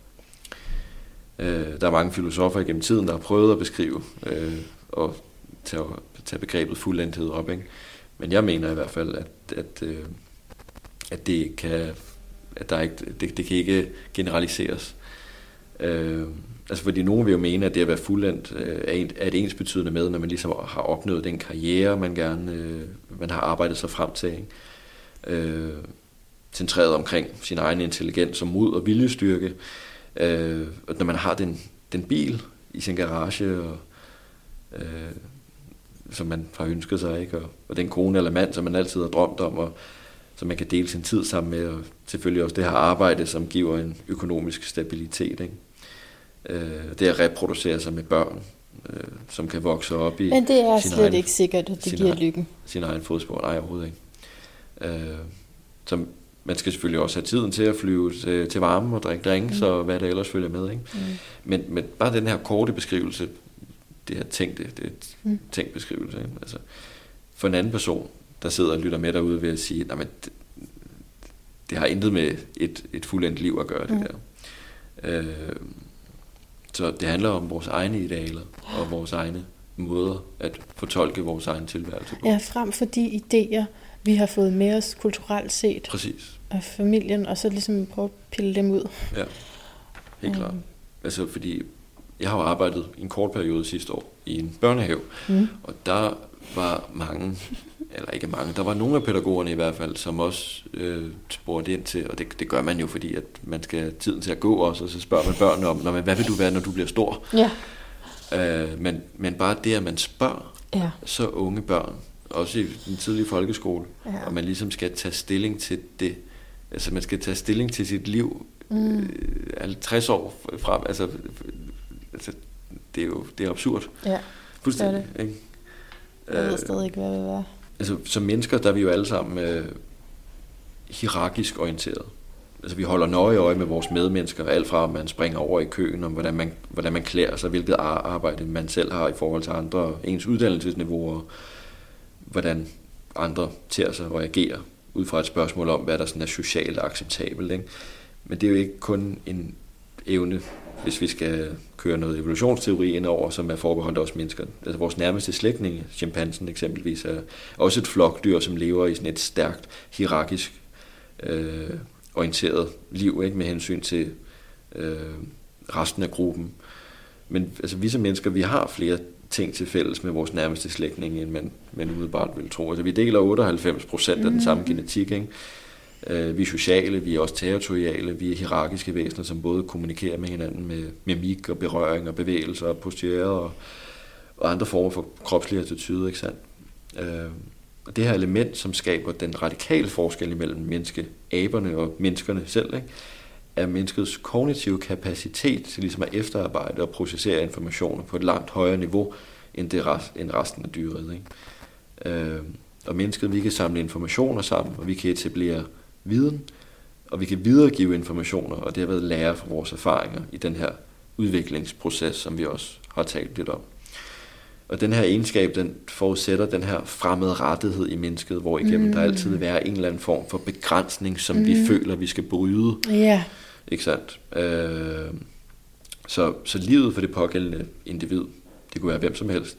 Øh, der er mange filosofer igennem tiden, der har prøvet at beskrive øh, og tage, tage begrebet fuldendthed op. Ikke? Men jeg mener i hvert fald, at, at, øh, at det kan, at der ikke, det, det kan ikke generaliseres. Øh, altså fordi nogen vil jo mene, at det at være fuldendt øh, er, en, er et ens betydende med, når man ligesom har opnået den karriere, man gerne øh, man har arbejdet sig frem til. Ikke? Øh, centreret omkring sin egen intelligens og mod og viljestyrke. Øh, når man har den, den bil i sin garage, og, øh, som man har ønsket sig, ikke? Og, og den kone eller mand, som man altid har drømt om, og som man kan dele sin tid sammen med, og selvfølgelig også det her arbejde, som giver en økonomisk stabilitet. Ikke? Øh, det at reproducere sig med børn, øh, som kan vokse op i Men det er slet egen, ikke sikkert, at det giver egen, lykken. Sin egen fodspor, nej overhovedet ikke. Øh, som man skal selvfølgelig også have tiden til at flyve til, til varme og drikke drinks mm. og hvad der ellers følger med. Ikke? Mm. Men, men bare den her korte beskrivelse, det her tænkte, det er et mm. tænkt beskrivelse. Ikke? Altså, for en anden person, der sidder og lytter med derude ved at sige, at det, det har intet med et, et fuldendt liv at gøre, det mm. der. Øh, så det handler om vores egne idealer og vores egne måder at fortolke vores egen tilværelse på. Ja, frem for de idéer, vi har fået med os kulturelt set. Præcis. Af familien, og så ligesom prøve at pille dem ud. Ja, helt klart. Um. Altså fordi, jeg har jo arbejdet i en kort periode sidste år i en børnehave, mm. og der var mange, eller ikke mange, der var nogle af pædagogerne i hvert fald, som også øh, spurgte ind til, og det, det gør man jo, fordi at man skal have tiden til at gå også, og så spørger man børnene om, Nå, men hvad vil du være, når du bliver stor? Ja. Øh, men, men bare det, at man spørger ja. så unge børn, også i den tidlige folkeskole, ja. og man ligesom skal tage stilling til det, altså man skal tage stilling til sit liv mm. øh, 50 år frem, altså, altså det er jo det er absurd. Ja, Fuldstændig, det. Ikke? Jeg ved stadig ikke, hvad det er. Altså, som mennesker, der er vi jo alle sammen øh, hierarkisk orienteret. Altså, vi holder nøje øje med vores medmennesker, alt fra, at man springer over i køen, om hvordan man, hvordan man klæder sig, hvilket arbejde man selv har i forhold til andre, ens uddannelsesniveau, og hvordan andre tager sig og agerer, ud fra et spørgsmål om, hvad der sådan er socialt acceptabelt. Ikke? Men det er jo ikke kun en evne hvis vi skal køre noget evolutionsteori ind over, som er forbeholdt os mennesker. Altså vores nærmeste slægtninge, chimpansen eksempelvis, er også et flokdyr, som lever i sådan et stærkt, hierarkisk øh, orienteret liv, ikke med hensyn til øh, resten af gruppen. Men altså, vi som mennesker, vi har flere ting til fælles med vores nærmeste slægtninge, end man, man umiddelbart vil tro. Altså, vi deler 98 procent af den samme mm. genetik, ikke? Øh, vi er sociale, vi er også territoriale, vi er hierarkiske væsener, som både kommunikerer med hinanden med mimik og berøring og bevægelser og posturer og, og andre former for kropslig attitude, ikke sandt? Øh, og det her element, som skaber den radikale forskel imellem menneske, aberne og menneskerne selv, ikke? er menneskets kognitive kapacitet til ligesom at efterarbejde og processere informationer på et langt højere niveau end, det rest, end resten af dyret. Ikke? Øh, og mennesket, vi kan samle informationer sammen, og vi kan etablere viden, og vi kan videregive informationer, og det har været lære fra vores erfaringer i den her udviklingsproces, som vi også har talt lidt om. Og den her egenskab, den forudsætter den her rettighed i mennesket, hvor igennem mm. der altid vil være en eller anden form for begrænsning, som mm. vi føler, vi skal bryde. Yeah. Ikke sandt? Øh, så, så livet for det pågældende individ, det kunne være hvem som helst,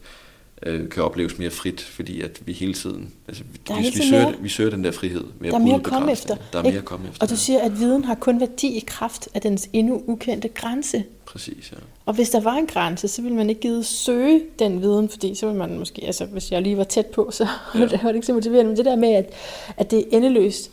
øh, kan opleves mere frit, fordi at vi hele tiden, altså, der vi, vi, søger, vi søger den der frihed med der er mere at komme efter. Der er mere at komme efter. Og du siger, at viden har kun værdi i kraft af dens endnu ukendte grænse. Præcis, ja. Og hvis der var en grænse, så ville man ikke give søge den viden, fordi så ville man måske, altså hvis jeg lige var tæt på, så ja. det var det ikke så motiverende. Men det der med, at, at det er endeløst,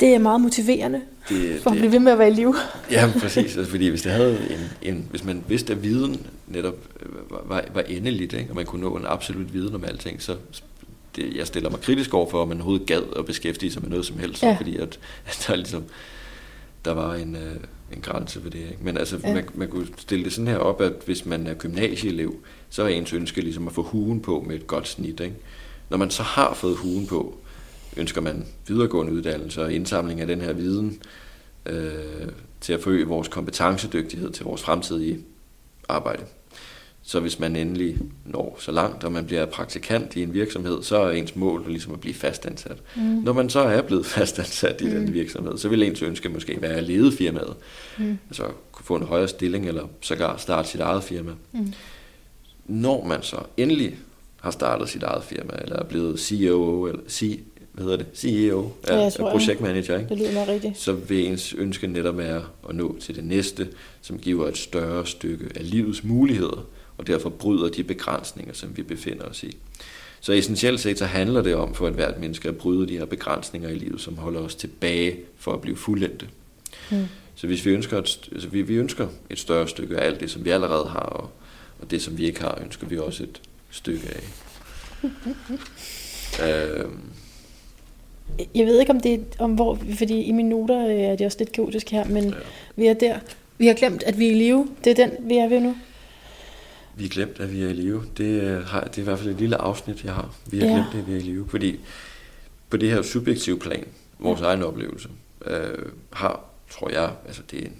det er meget motiverende det, for at blive ved med at være i live. Ja, præcis. Altså, fordi hvis, det havde en, en, hvis man vidste, at viden netop øh, var, var endeligt, ikke? og man kunne nå en absolut viden om alting, så det, jeg stiller mig kritisk over for, at man overhovedet gad at beskæftige sig med noget som helst, ja. fordi at, at der, ligesom, der var en, øh, en grænse for det. Ikke? Men altså, ja. man, man kunne stille det sådan her op, at hvis man er gymnasieelev, så er ens ønske ligesom at få huen på med et godt snit. Ikke? Når man så har fået huen på, ønsker man videregående uddannelse og indsamling af den her viden øh, til at forøge vores kompetencedygtighed til vores fremtidige arbejde. Så hvis man endelig når så langt, og man bliver praktikant i en virksomhed, så er ens mål ligesom at blive fastansat. Mm. Når man så er blevet fastansat i mm. den virksomhed, så vil ens ønske måske være at lede firmaet. Mm. Altså kunne få en højere stilling, eller sågar starte sit eget firma. Mm. Når man så endelig har startet sit eget firma, eller er blevet CEO, eller hvad hedder det, CEO, Ja, ja, jeg tror, projektmanager, ikke? Det lyder rigtigt. så vil ens ønske netop være at nå til det næste, som giver et større stykke af livets muligheder, og derfor bryder de begrænsninger, som vi befinder os i. Så essentielt set så handler det om for et hvert menneske at bryde de her begrænsninger i livet, som holder os tilbage for at blive fuldendte. Mm. Så hvis vi ønsker, et, altså vi, vi ønsker et større stykke af alt det, som vi allerede har, og, og det, som vi ikke har, ønsker vi også et stykke af. øhm, Jeg ved ikke, om det er, om hvor, fordi i mine noter øh, er det også lidt kaotisk her, men Ja. vi er der. Vi har glemt, at vi er i live. Det er den, vi er ved nu. Vi har glemt, at vi er i live. Det, øh, har, det er i hvert fald et lille afsnit, jeg har. Vi har Ja. glemt, at vi er i live. Fordi på det her subjektive plan, vores egen oplevelse, øh, har, tror jeg, altså det er, en,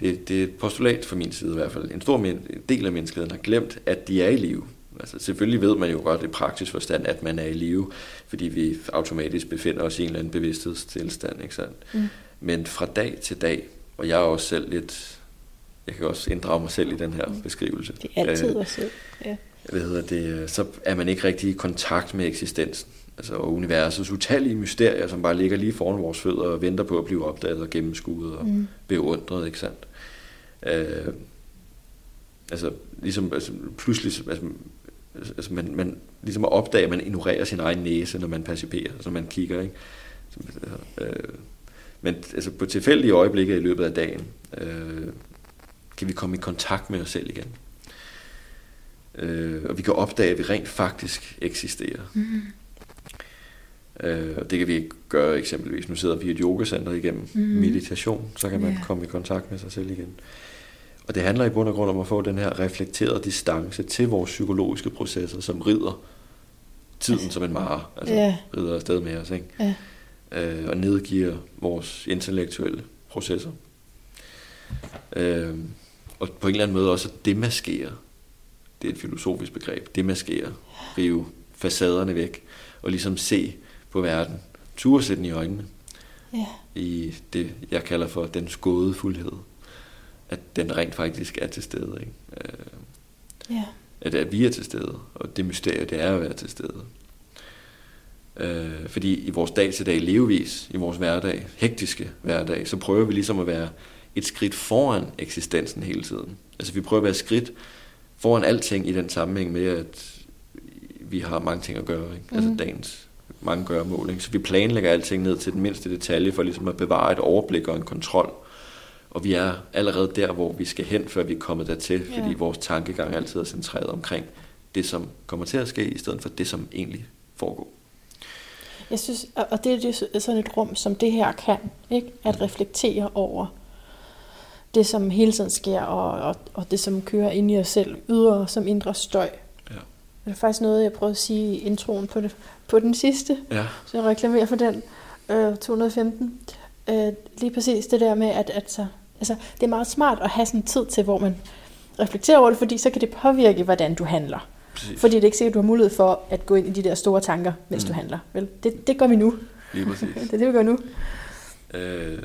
det, det er et postulat fra min side i hvert fald. En stor del af menneskeheden har glemt, at de er i live. Altså selvfølgelig ved man jo godt i praktisk forstand, at man er i live, fordi vi automatisk befinder os i en eller anden bevidsthedstilstand, ikke sandt? Mm. Men fra dag til dag, og jeg er også selv lidt, jeg kan også inddrage mig selv i den her beskrivelse. Det er altid Øh, os selv. Ja. hvad hedder det, så er man ikke rigtig i kontakt med eksistensen. Altså og universets utallige mysterier, som bare ligger lige foran vores fødder og venter på at blive opdaget og gennemskuet og Mm. mm. beundret, ikke sandt? Øh, altså, ligesom, altså, pludselig, altså, altså man, man, ligesom at opdage, at man ignorerer sin egen næse, når man perciperer, altså man kigger, ikke? Så, øh, men altså, på tilfældige øjeblikke i løbet af dagen, øh, kan vi komme i kontakt med os selv igen. Øh, og vi kan opdage, at vi rent faktisk eksisterer. Mm. Øh, og det kan vi ikke gøre eksempelvis. Nu sidder vi i et yogacenter igennem mm. meditation, så kan man Ja. komme i kontakt med sig selv igen. Og det handler i bund og grund om at få den her reflekterede distance til vores psykologiske processer, som rider tiden Altså, som en mare, altså ja. rider afsted med os, ikke? Ja. Øh, og nedgiver vores intellektuelle processer. Øh, og på en eller anden måde også at demaskere, det er et filosofisk begreb, demaskere, rive facaderne væk, og ligesom se på verden, turde se den i øjnene, Ja. i det, jeg kalder for den skådefuldhed. At den rent faktisk er til stede. Ikke? Øh, Ja. At, at vi er til stede, og det mysterie, det er at være til stede. Øh, fordi i vores dag-til-dag levevis, i vores hverdag, hektiske hverdag, så prøver vi ligesom at være et skridt foran eksistensen hele tiden. Altså vi prøver at være skridt foran alting i den sammenhæng med, at vi har mange ting at gøre. Ikke? Altså Mhm. dagens mange gøremål. Ikke? Så vi planlægger alting ned til den mindste detalje for ligesom at bevare et overblik og en kontrol. Og vi er allerede der, hvor vi skal hen, før vi er kommet dertil, Ja. fordi vores tankegang altid er centreret omkring det, som kommer til at ske, i stedet for det, som egentlig foregår. Jeg synes, og det er sådan et rum, som det her kan, ikke? At reflektere over det, som hele tiden sker, og, og, og det, som kører ind i os selv, ydre som indre støj. Ja. Det er faktisk noget, jeg prøvede at sige i introen på, det, på den sidste, Ja, så jeg reklamerer for den, øh, 215. Øh, lige præcis det der med, at, at så, altså, det er meget smart at have sådan en tid til, hvor man reflekterer over det, fordi så kan det påvirke, hvordan du handler. præcis. Fordi det er ikke sikkert, at du har mulighed for at gå ind i de der store tanker, mens mm. du handler. Vel? Det, det gør vi nu. Lige præcis. Det er det, vi gør nu. Øh,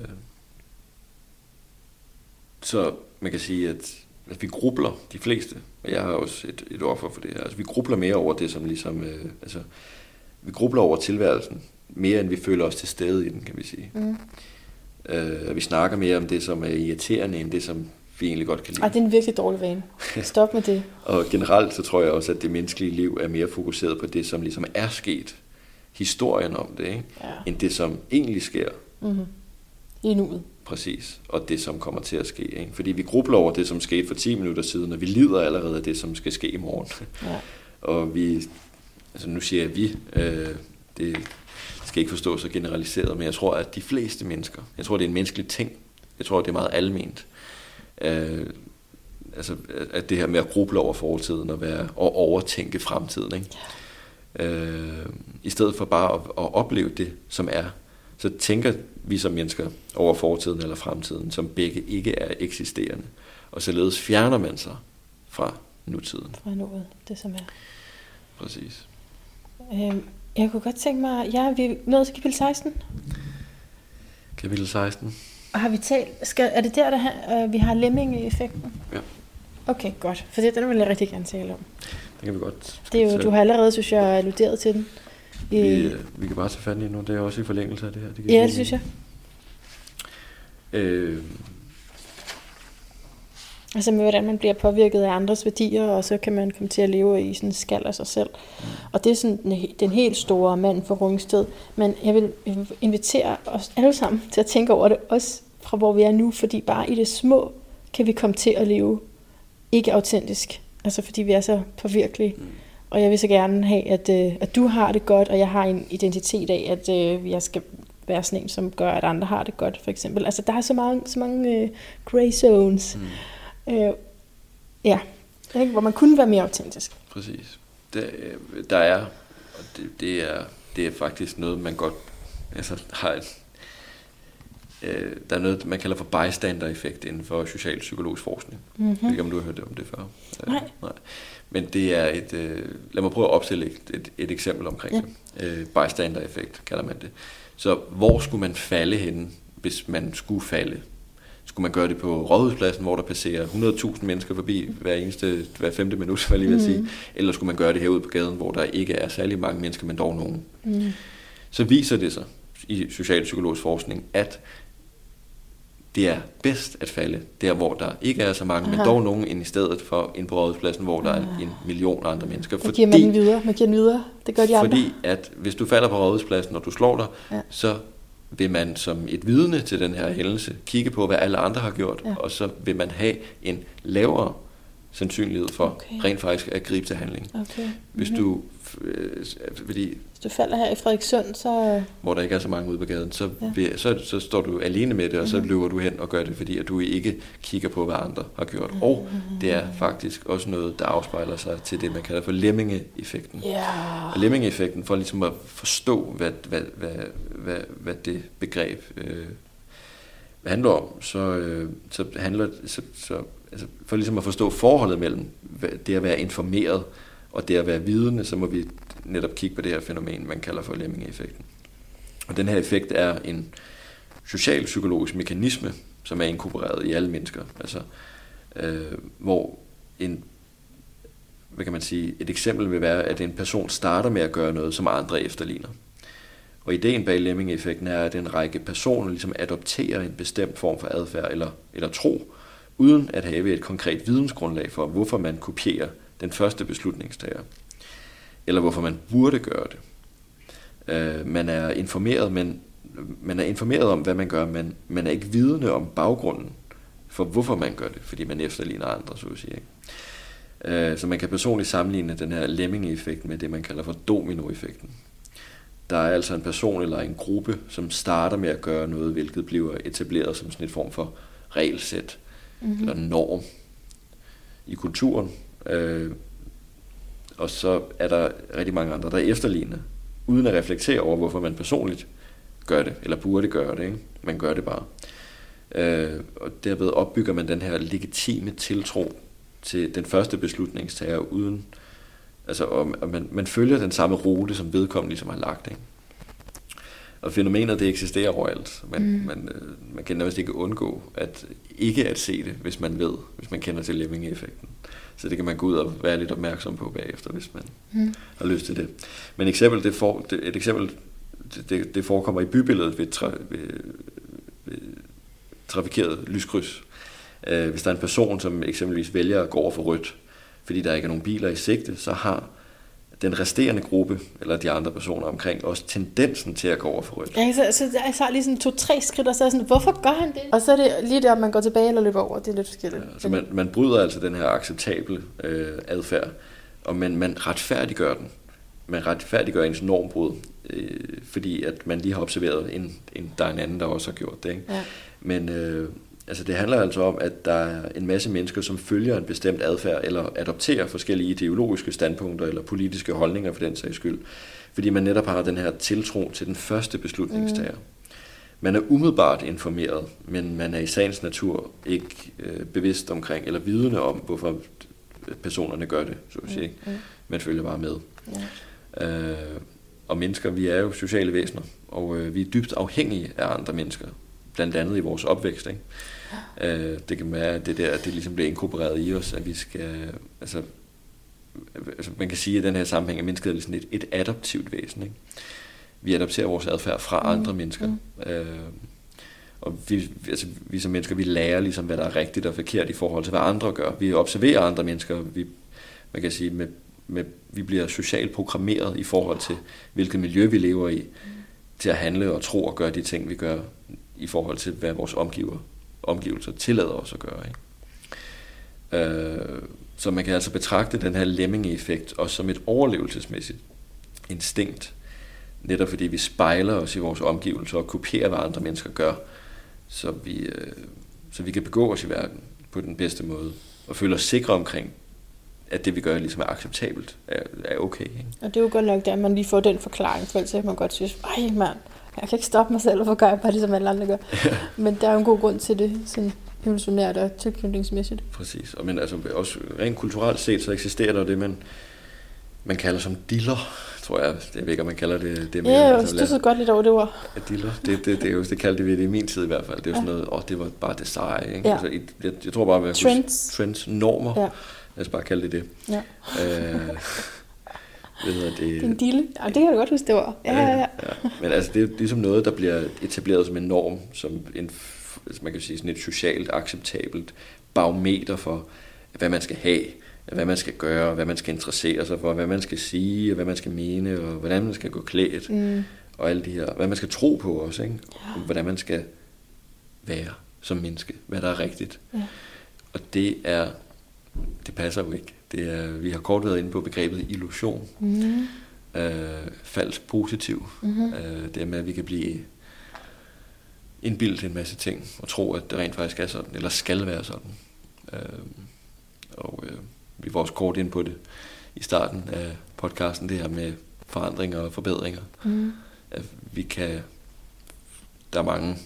så man kan sige, at, at vi grubler, de fleste, og jeg har også et, et offer for det her, altså vi grubler mere over det, som ligesom, øh, altså vi grubler over tilværelsen, mere end vi føler os til stede i den, kan vi sige. Mm. Øh, vi snakker mere om det, som er irriterende, end det, som vi egentlig godt kan lide. Ej, det er en virkelig dårlig vane. Stop med det. Og generelt så tror jeg også, at det menneskelige liv er mere fokuseret på det, som ligesom er sket. Historien om det, ikke? Ja. end det, som egentlig sker. Mm-hmm. I nuet. Præcis, og det som kommer til at ske. Ikke? Fordi vi grubler over det, som skete for 10 minutter siden, og vi lider allerede af det, som skal ske i morgen. Ja. og vi, altså nu siger jeg vi, øh, det skal ikke forstås så generaliseret, men jeg tror, at de fleste mennesker, jeg tror, det er en menneskelig ting, jeg tror, det er meget alment, øh, altså, at det her med at gruble over fortiden og, være, og overtænke fremtiden, ikke? Øh, i stedet for bare at, at opleve det, som er, så tænker vi som mennesker over fortiden eller fremtiden, som begge ikke er eksisterende. Og således fjerner man sig fra nutiden. Fra nuet, det som er. Præcis. Øhm, jeg kunne godt tænke mig, ja, vi er nået til kapitel 16. Kapitel 16. Og har vi talt, skal, er det der, der har, øh, vi har lemming-effekten? Ja. Okay, godt. For det, den vil jeg rigtig gerne tale om. Det kan vi godt. Det er jo, du har allerede, synes jeg, alluderet til den. Vi, øh, vi kan bare tage fat i nu. Det er også i forlængelse af det her. Det ja, det synes jeg. Øh, Altså med, hvordan man bliver påvirket af andres værdier, og så kan man komme til at leve i sådan en skal af sig selv. Mm. Og det er sådan den, den helt store mand for Rungsted. Men jeg vil, jeg vil invitere os alle sammen til at tænke over det, også fra hvor vi er nu, fordi bare i det små kan vi komme til at leve ikke autentisk. Altså fordi vi er så påvirkelige. Mm. Og jeg vil så gerne have, at, øh, at du har det godt, og jeg har en identitet af, at øh, jeg skal være sådan en, som gør, at andre har det godt, for eksempel. Altså der er så mange, så mange uh, gray zones. Mm Øh, ja, ikke? hvor man kunne være mere autentisk. Præcis. Det, der er, og det, det, er, det er faktisk noget, man godt altså, har et, øh, der er noget, man kalder for bystander-effekt inden for social-psykologisk forskning. Mm-hmm. Jeg ved ikke, om du har hørt om det før. Nej. Øh, nej. Men det er et, øh, lad mig prøve at opstille et, et, et eksempel omkring ja. det. Øh, bystander-effekt kalder man det. Så hvor skulle man falde henne, hvis man skulle falde? skulle man gøre det på Rådhuspladsen, hvor der passerer 100.000 mennesker forbi hver eneste, hver femte minut, hvad jeg lige vil sige. Mm. Eller skulle man gøre det herude på gaden, hvor der ikke er særlig mange mennesker, men dog nogen. Mm. Så viser det sig i socialpsykologisk forskning, at det er bedst at falde der, hvor der ikke er så mange, Aha. men dog nogen ind i stedet for ind på Rådhuspladsen, hvor der er en million andre mennesker. Fordi, giver man den videre. Man giver den videre. Det gør de andre. Fordi at hvis du falder på Rådhuspladsen, og du slår dig, ja. så vil man som et vidne til den her hændelse kigge på, hvad alle andre har gjort, ja. og så vil man have en lavere sandsynlighed for okay. rent faktisk at gribe til handling. Okay. Hvis mm-hmm. du øh, fordi du falder her i Frederikssund, så... Hvor der ikke er så mange ude på gaden, så, ja. vil, så, så står du alene med det, og så mm-hmm. løber du hen og gør det, fordi at du ikke kigger på, hvad andre har gjort. Mm-hmm. Og det er faktisk også noget, der afspejler sig til det, man kalder for lemminge-effekten. Yeah. Og lemminge-effekten, for ligesom at forstå, hvad, hvad, hvad, hvad, hvad det begreb øh, handler om, så, øh, så handler så, så, altså for ligesom at forstå forholdet mellem det at være informeret og det at være vidende, så må vi netop kigge på det her fænomen, man kalder for lemmingeffekten. Og den her effekt er en social-psykologisk mekanisme, som er inkorporeret i alle mennesker. Altså, øh, hvor en, hvad kan man sige, et eksempel vil være, at en person starter med at gøre noget, som andre efterligner. Og ideen bag Lemming-effekten er, at en række personer ligesom adopterer en bestemt form for adfærd eller, eller tro, uden at have et konkret vidensgrundlag for, hvorfor man kopierer den første beslutningstager eller hvorfor man burde gøre det. Øh, man er informeret, men man er informeret om, hvad man gør, men man er ikke vidende om baggrunden for, hvorfor man gør det, fordi man efterligner andre, så at sige. Ikke? Øh, så man kan personligt sammenligne den her lemming-effekt med det, man kalder for domino-effekten. Der er altså en person eller en gruppe, som starter med at gøre noget, hvilket bliver etableret som sådan et form for regelsæt mm-hmm. eller norm i kulturen. Øh, og så er der rigtig mange andre, der efterligner, uden at reflektere over, hvorfor man personligt gør det, eller burde gøre det. Ikke? Man gør det bare. Øh, og derved opbygger man den her legitime tiltro til den første beslutningstager, uden, altså, og, og man, man følger den samme rute, som vedkommende ligesom har lagt. Ikke? Og fænomenet, det eksisterer overalt. Man, mm. man, øh, man kan nærmest ikke undgå at ikke at se det, hvis man ved, hvis man kender til Lemming-effekten. Så det kan man gå ud og være lidt opmærksom på bagefter, hvis man mm. har lyst til det. Men eksempel, det for, det, et eksempel, det, det forekommer i bybilledet ved, tra, ved, ved trafikeret lyskryds. Uh, hvis der er en person, som eksempelvis vælger at gå over for rødt, fordi der ikke er nogen biler i sigte, så har den resterende gruppe, eller de andre personer omkring, også tendensen til at gå over for rødt. Ja, så, så jeg så lige sådan to-tre skridt, og så er sådan, hvorfor gør han det? Og så er det lige der, man går tilbage eller løber over, det er lidt forskelligt. Ja, så man, man bryder altså den her acceptable øh, adfærd, og man, man retfærdiggør den. Man retfærdiggør ens normbrud, øh, fordi at man lige har observeret, en, en, der er en anden, der også har gjort det. Ikke? Ja. Men øh, Altså det handler altså om, at der er en masse mennesker, som følger en bestemt adfærd, eller adopterer forskellige ideologiske standpunkter, eller politiske holdninger for den sags skyld. Fordi man netop har den her tiltro til den første beslutningstager. Mm. Man er umiddelbart informeret, men man er i sagens natur ikke øh, bevidst omkring, eller vidende om, hvorfor personerne gør det, så at sige. Mm. mm. Man følger bare med. Yeah. Øh, og mennesker, vi er jo sociale væsener, og øh, vi er dybt afhængige af andre mennesker blandt andet i vores opvækst. Ikke? Øh, det kan være, at det der, det ligesom bliver inkorporeret i os, at vi skal, altså, altså man kan sige, at den her sammenhæng er mennesket er sådan et, et adaptivt væsen. Ikke? Vi adapterer vores adfærd fra mm. andre mennesker. Mm. Øh, og vi, altså, vi som mennesker, vi lærer ligesom, hvad der er rigtigt og forkert i forhold til, hvad andre gør. Vi observerer andre mennesker. Vi, man kan sige, med, med, vi bliver socialt programmeret i forhold til, hvilket miljø vi lever i, til at handle og tro og gøre de ting, vi gør i forhold til, hvad vores omgiver, omgivelser tillader os at gøre. Ikke? Øh, så man kan altså betragte den her lemmingeffekt også som et overlevelsesmæssigt instinkt, netop fordi vi spejler os i vores omgivelser og kopierer, hvad andre mennesker gør, så vi, øh, så vi kan begå os i verden på den bedste måde, og føle os sikre omkring, at det vi gør ligesom er acceptabelt, er, er okay. Ikke? Og det er jo godt nok, at man lige får den forklaring, for ellers kan man godt synes, ej mand, jeg kan ikke stoppe mig selv, og gøre bare ligesom alle andre gør. Ja. Men der er jo en god grund til det, sådan evolutionært og tilknytningsmæssigt. Præcis, og men altså også rent kulturelt set, så eksisterer der det, man, man kalder som diller, tror jeg. Jeg ved ikke, om man kalder det det mere. Ja, altså, det så godt lidt over det ord. Ja, diller. Det, det, det, det, det kaldte vi det i min tid i hvert fald. Det er jo ja. sådan noget, åh, det var bare det seje. Ikke? Ja. Altså, jeg, jeg, tror bare, at trends. trends, normer. Ja. Lad os bare kalde det det. Ja. Øh, hvad hedder det? Den dille. Ja, det kan du godt huske, det var. Ja, ja, ja. ja. Men altså, det er ligesom noget, der bliver etableret som en norm, som en, man kan sige, sådan et socialt acceptabelt barometer for, hvad man skal have, hvad man skal gøre, hvad man skal interessere sig for, hvad man skal sige, og hvad man skal mene, og hvordan man skal gå klædt, mm. og alle de her, hvad man skal tro på også, ikke? Ja. hvordan man skal være som menneske, hvad der er rigtigt. Ja. Og det er, det passer jo ikke. Det er, vi har kort været inde på begrebet illusion. Mm. Øh, falsk positiv. Mm-hmm. Øh, det er med, at vi kan blive indbildet en masse ting, og tro, at det rent faktisk er sådan, eller skal være sådan. Øh, og øh, vi var også kort ind på det i starten af podcasten, det her med forandringer og forbedringer. Mm. At vi kan, der er mange,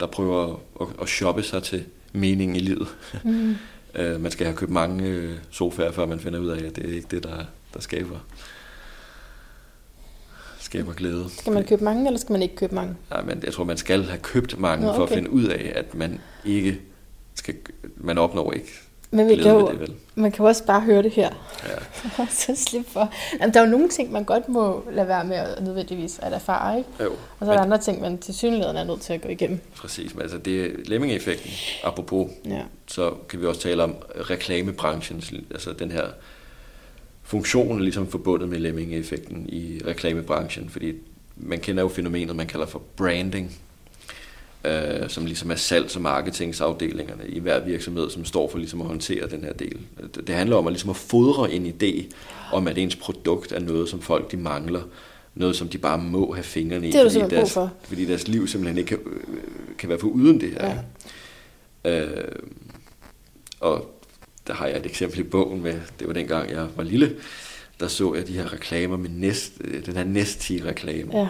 der prøver at, at shoppe sig til mening i livet. Mm. Uh, man skal have købt mange øh, sofaer, før man finder ud af, at det er ikke det, der, der skaber skaber glæde. Skal man købe mange, eller skal man ikke købe mange? Nej, men jeg tror, man skal have købt mange, Nå, okay. for at finde ud af, at man ikke skal, man opnår ikke men vi kan jo, det, man kan jo også bare høre det her. Ja. så slip for. Jamen, der er jo nogle ting, man godt må lade være med at nødvendigvis at erfare, ikke? Jo. Og så er der andre ting, man til synligheden er nødt til at gå igennem. Præcis, men altså det er lemming-effekten, apropos, ja. så kan vi også tale om reklamebranchen, altså den her funktion ligesom forbundet med lemming-effekten i reklamebranchen, fordi man kender jo fænomenet, man kalder for branding, øh, som ligesom er salgs- og marketingsafdelingerne i hver virksomhed, som står for ligesom at håndtere den her del. Det handler om at, ligesom at fodre en idé om, at ens produkt er noget, som folk de mangler, noget, som de bare må have fingrene i, det er fordi, deres, for. fordi deres liv simpelthen ikke kan, kan være for uden det her. Ja. Øh, og der har jeg et eksempel i bogen med, det var dengang jeg var lille, der så jeg de her reklamer med næst, den her Nestea-reklame. Ja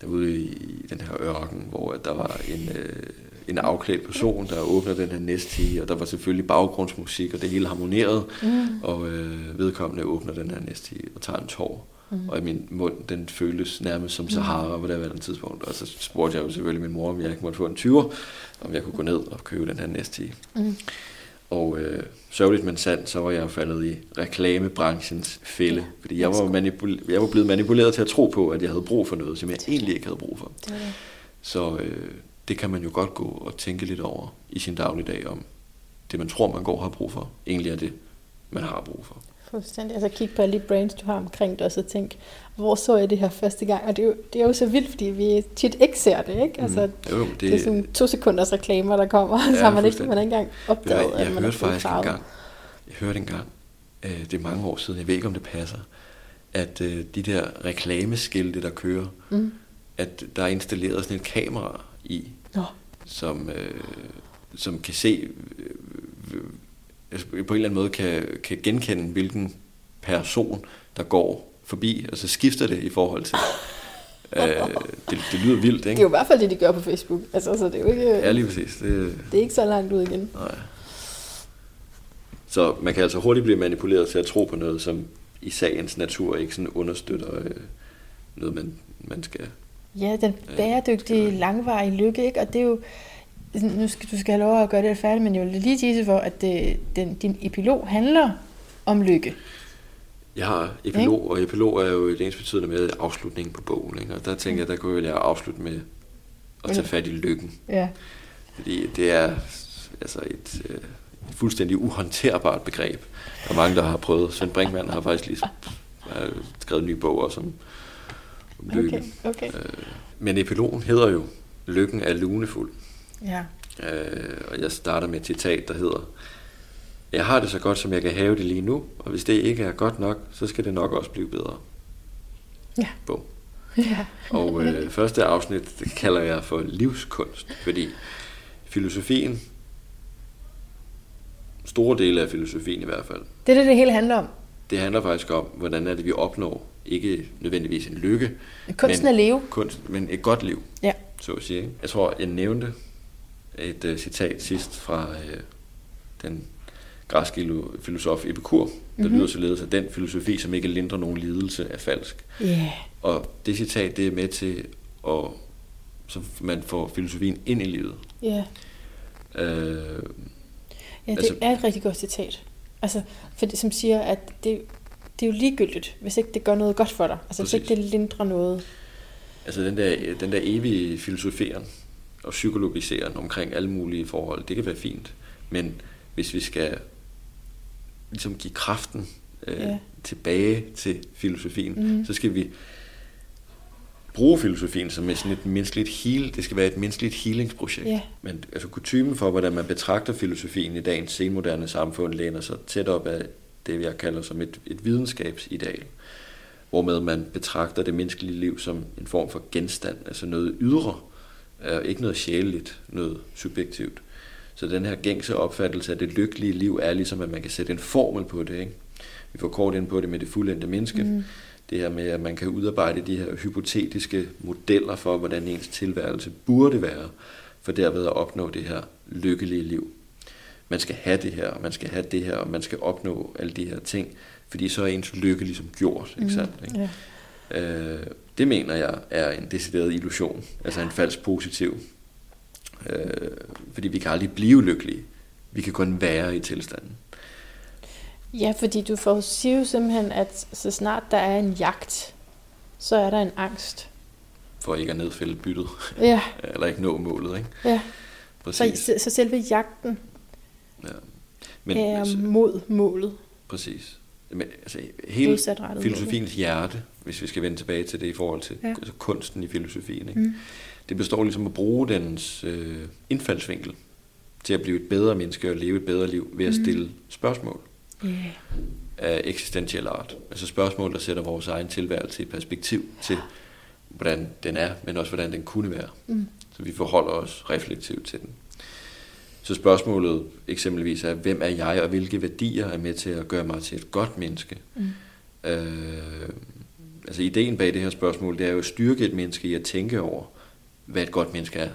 derude i den her ørken, hvor der var en, øh, en afklædt person, der åbner den her næstige, og der var selvfølgelig baggrundsmusik, og det hele harmonerede, mm. og øh, vedkommende åbner den her næstige og tager en tår. Mm. Og i min mund, den føles nærmest som Sahara på det her tidspunkt. Og så spurgte jeg jo selvfølgelig min mor, om jeg ikke måtte få en 20'er, om jeg kunne gå ned og købe den her næstige. Mm. Og øh, sørgeligt men sandt, så var jeg faldet i reklamebranchens fælde. Ja, fordi jeg var, manipul- jeg var blevet manipuleret til at tro på, at jeg havde brug for noget, som jeg egentlig ikke havde brug for. Det det. Så øh, det kan man jo godt gå og tænke lidt over i sin dagligdag om, det man tror, man går og har brug for, egentlig er det, man har brug for. Fuldstændig. Altså kig på alle de brains, du har omkring dig, og så tænk, hvor så jeg det her første gang? Og det er jo, det er jo så vildt, fordi vi tit ikke ser det, ikke? Altså, mm. jo, det, det er sådan to sekunders reklamer, der kommer, ja, så har man ikke, man ikke engang opdaget, jeg, jeg, at man hørte faktisk en gang, jeg hørte engang, øh, det er mange år siden, jeg ved ikke, om det passer, at øh, de der reklameskilte, der kører, mm. at der er installeret sådan et kamera i, Nå. som, øh, som kan se, øh, altså på en eller anden måde kan, kan genkende, hvilken person, der går forbi, og så skifter det i forhold til... øh, det, det lyder vildt, ikke? Det er jo i hvert fald det, de gør på Facebook. Altså, så det er jo ikke... Ja, lige præcis. Det, det er ikke så langt ud igen. Nej. Så man kan altså hurtigt blive manipuleret til at tro på noget, som i sagens natur ikke sådan understøtter øh, noget, man, man skal... Ja, den bæredygtige, øh, langvarige lykke, ikke? Og det er jo... Nu skal du skal have lov at gøre det færdigt, men jeg vil lige sige for, at det, den, din epilog handler om lykke. Jeg har epilog, og epilog er jo det ens betydende med afslutningen på bogen. Ikke? Og der tænker jeg, der kunne jeg afslutte med at tage fat i lykken. Ja. Fordi det er altså et, øh, et fuldstændig uhåndterbart begreb. Der er mange, der har prøvet. Svend Brinkmann har faktisk lige øh, skrevet en ny bog også om, om lykken. Okay, okay. Øh, men epilogen hedder jo, lykken er lunefuld. Ja. Øh, og jeg starter med et citat, der hedder, jeg har det så godt, som jeg kan have det lige nu, og hvis det ikke er godt nok, så skal det nok også blive bedre. Ja. Bum. Ja. Og øh, første afsnit det kalder jeg for livskunst, fordi filosofien, store dele af filosofien i hvert fald, Det er det, det hele handler om. det handler faktisk om, hvordan er det, vi opnår, ikke nødvendigvis en lykke, Kunsten men, at leve. kunst, men et godt liv, Ja. så at sige. Jeg tror, jeg nævnte et uh, citat sidst fra uh, den græske ilo- filosof Epikur, der Mhm. mm-hmm. lyder således, at den filosofi, som ikke lindrer nogen lidelse, er falsk. Ja. Og det citat, det er med til at så man får filosofien ind i livet. Ja. Øh, Ja, det Altså- er et rigtig godt citat. Altså, for det, som siger, at det, det er jo ligegyldigt, hvis ikke det gør noget godt for dig. Altså, hvis Præcis. ikke det lindrer noget. altså den der, den der evige filosoferen og psykologiseren omkring alle mulige forhold, det kan være fint. Men hvis vi skal ligesom give kraften øh, Ja. tilbage til filosofien, mm. så skal vi bruge filosofien som sådan et menneskeligt heal. Det skal være et menneskeligt healingsprojekt. Ja. Men altså kutumen for, hvordan man betragter filosofien i dagens senmoderne samfund, læner sig tæt op af det, jeg kalder som et, et videnskabsideal. Hvormed man betragter det menneskelige liv som en form for genstand, altså noget ydre, øh, ikke noget sjæleligt, noget subjektivt. Så den her gængse opfattelse af det lykkelige liv er ligesom, at man kan sætte en formel på det. Ikke? Vi får kort ind på det med det fuldendte menneske. Mm. Det her med, at man kan udarbejde de her hypotetiske modeller for, hvordan ens tilværelse burde være, for derved at opnå det her lykkelige liv. Man skal have det her, og man skal have det her, og man skal opnå alle de her ting, fordi så er ens lykke ligesom gjort. Ikke sandt? Ikke? Ja. Øh, det mener jeg er en decideret illusion, altså en falsk positiv. Øh, fordi vi kan aldrig blive lykkelige. Vi kan kun være i tilstanden. ja, fordi du får siger jo simpelthen, at så snart der er en jagt, så er der en angst. For ikke at nedfælde byttet, Ja, eller ikke nå målet. Ikke? ja. Præcis. Så, så selve jagten Ja. Men, er altså, mod målet. præcis. Men, altså, hele filosofiens hjerte, hvis vi skal vende tilbage til det i forhold til Ja. ja. altså kunsten i filosofien, ikke? Mm. det består ligesom at bruge dens øh, indfaldsvinkel til at blive et bedre menneske og leve et bedre liv ved at Mm. stille spørgsmål Yeah. af eksistentiel art. Altså spørgsmål, der sætter vores egen tilværelse i perspektiv til, hvordan den er, men også hvordan den kunne være. Mm. Så vi forholder os reflektivt til den. Så spørgsmålet eksempelvis er, hvem er jeg, og hvilke værdier er med til at gøre mig til et godt menneske? Mm. Øh, altså ideen bag det her spørgsmål, det er jo at styrke et menneske i at tænke over, hvad et godt menneske er.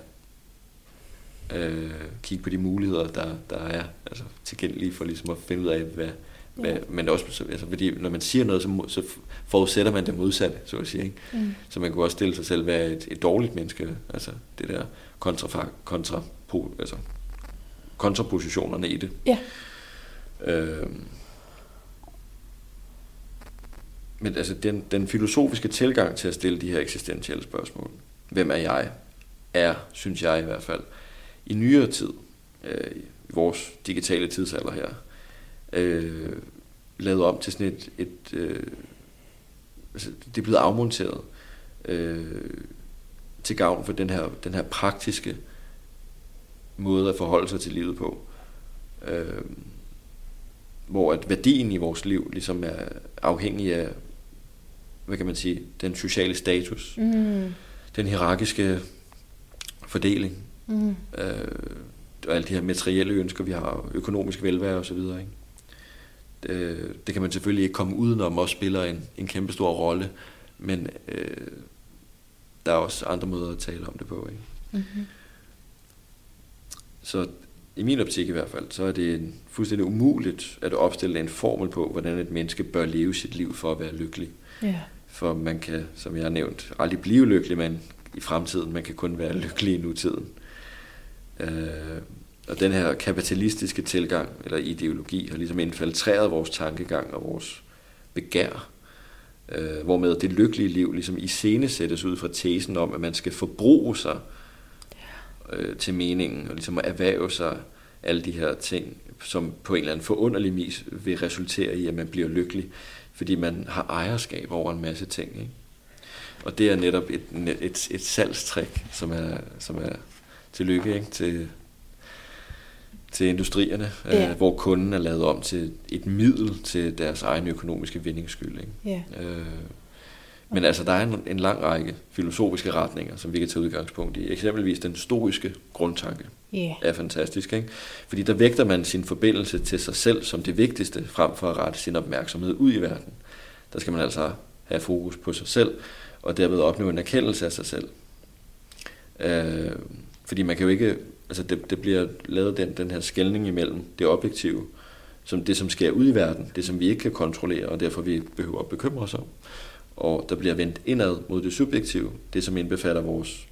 Øh, kigge på de muligheder, der, der er altså, tilgængelige for ligesom at finde ud af, hvad, hvad Ja. men også, så- altså, fordi når man siger noget, så, forudsætter man det modsatte, så at sige. Ikke? Mm. Så man kunne også stille sig selv, hvad er et, et dårligt menneske, altså det der kontra, kontra, altså, kontrapositionerne i det. Ja. Øhm. Men altså den, den filosofiske tilgang til at stille de her eksistentielle spørgsmål, hvem er jeg, er, synes jeg i hvert fald, i nyere tid, øh, i vores digitale tidsalder her, øh, lavet om til sådan et, et øh, altså det er blevet afmonteret øh, til gavn for den her, den her praktiske måde at forholde sig til livet på. Øh, hvor at værdien i vores liv ligesom er afhængig af, hvad kan man sige, den sociale status, Mm. den hierarkiske fordeling, Mm. øh, og alle de her materielle ønsker, vi har, økonomisk velvære og så videre. Ikke? Øh, det kan man selvfølgelig ikke komme udenom, også spiller en, en kæmpe stor rolle, men øh, der er også andre måder at tale om det på. Ikke? Mm-hmm. Så i min optik i hvert fald, så er det fuldstændig umuligt at opstille en formel på, hvordan et menneske bør leve sit liv for at være lykkelig. Ja. For man kan, som jeg har nævnt, aldrig blive lykkelig, men i fremtiden, man kan kun være lykkelig i nutiden. Øh, og den her kapitalistiske tilgang, eller ideologi, har ligesom infiltreret vores tankegang og vores begær, øh, hvormed det lykkelige liv ligesom iscenesættes ud fra tesen om, at man skal forbruge sig øh, til meningen, og ligesom at erhverve sig alle de her ting, som på en eller anden forunderlig vis vil resultere i, at man bliver lykkelig, fordi man har ejerskab over en masse ting. Ikke? Og det er netop et, et, et salgstrik, som er, som er til lykke ikke? Til, til industrierne, ja. øh, hvor kunden er lavet om til et middel til deres egen økonomiske vindingsskyld. Ikke? Ja. Øh, men altså, der er en, en lang række filosofiske retninger, som vi kan tage udgangspunkt i. Eksempelvis den stoiske grundtanke Yeah. er fantastisk. Ikke? Fordi der vægter man sin forbindelse til sig selv som det vigtigste, frem for at rette sin opmærksomhed ud i verden. Der skal man altså have fokus på sig selv, og derved opnå en erkendelse af sig selv. Øh, fordi man kan jo ikke, altså det, det bliver lavet den, den her skældning imellem det objektive, som det som sker ud i verden, det som vi ikke kan kontrollere, og derfor vi behøver at bekymre os om. Og der bliver vendt indad mod det subjektive, det som indbefatter vores,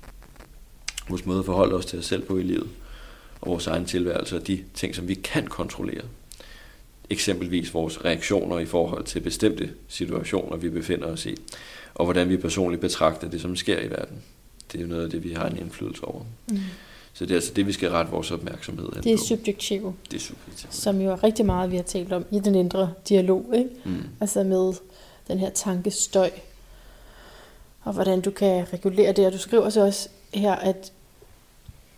vores måde at forholde os til os selv på i livet, og vores egen tilværelse, og de ting, som vi kan kontrollere. Eksempelvis vores reaktioner i forhold til bestemte situationer, vi befinder os i, og hvordan vi personligt betragter det, som sker i verden. Det er jo noget af det, vi har en indflydelse over. Mm. Så det er altså det, vi skal rette vores opmærksomhed hen Det er subjektivt, det er subjektivt. som jo er rigtig meget, vi har talt om i den indre dialog. Ikke? Mm. Altså med den her tankestøj, og hvordan du kan regulere det. Og du skriver så også her, at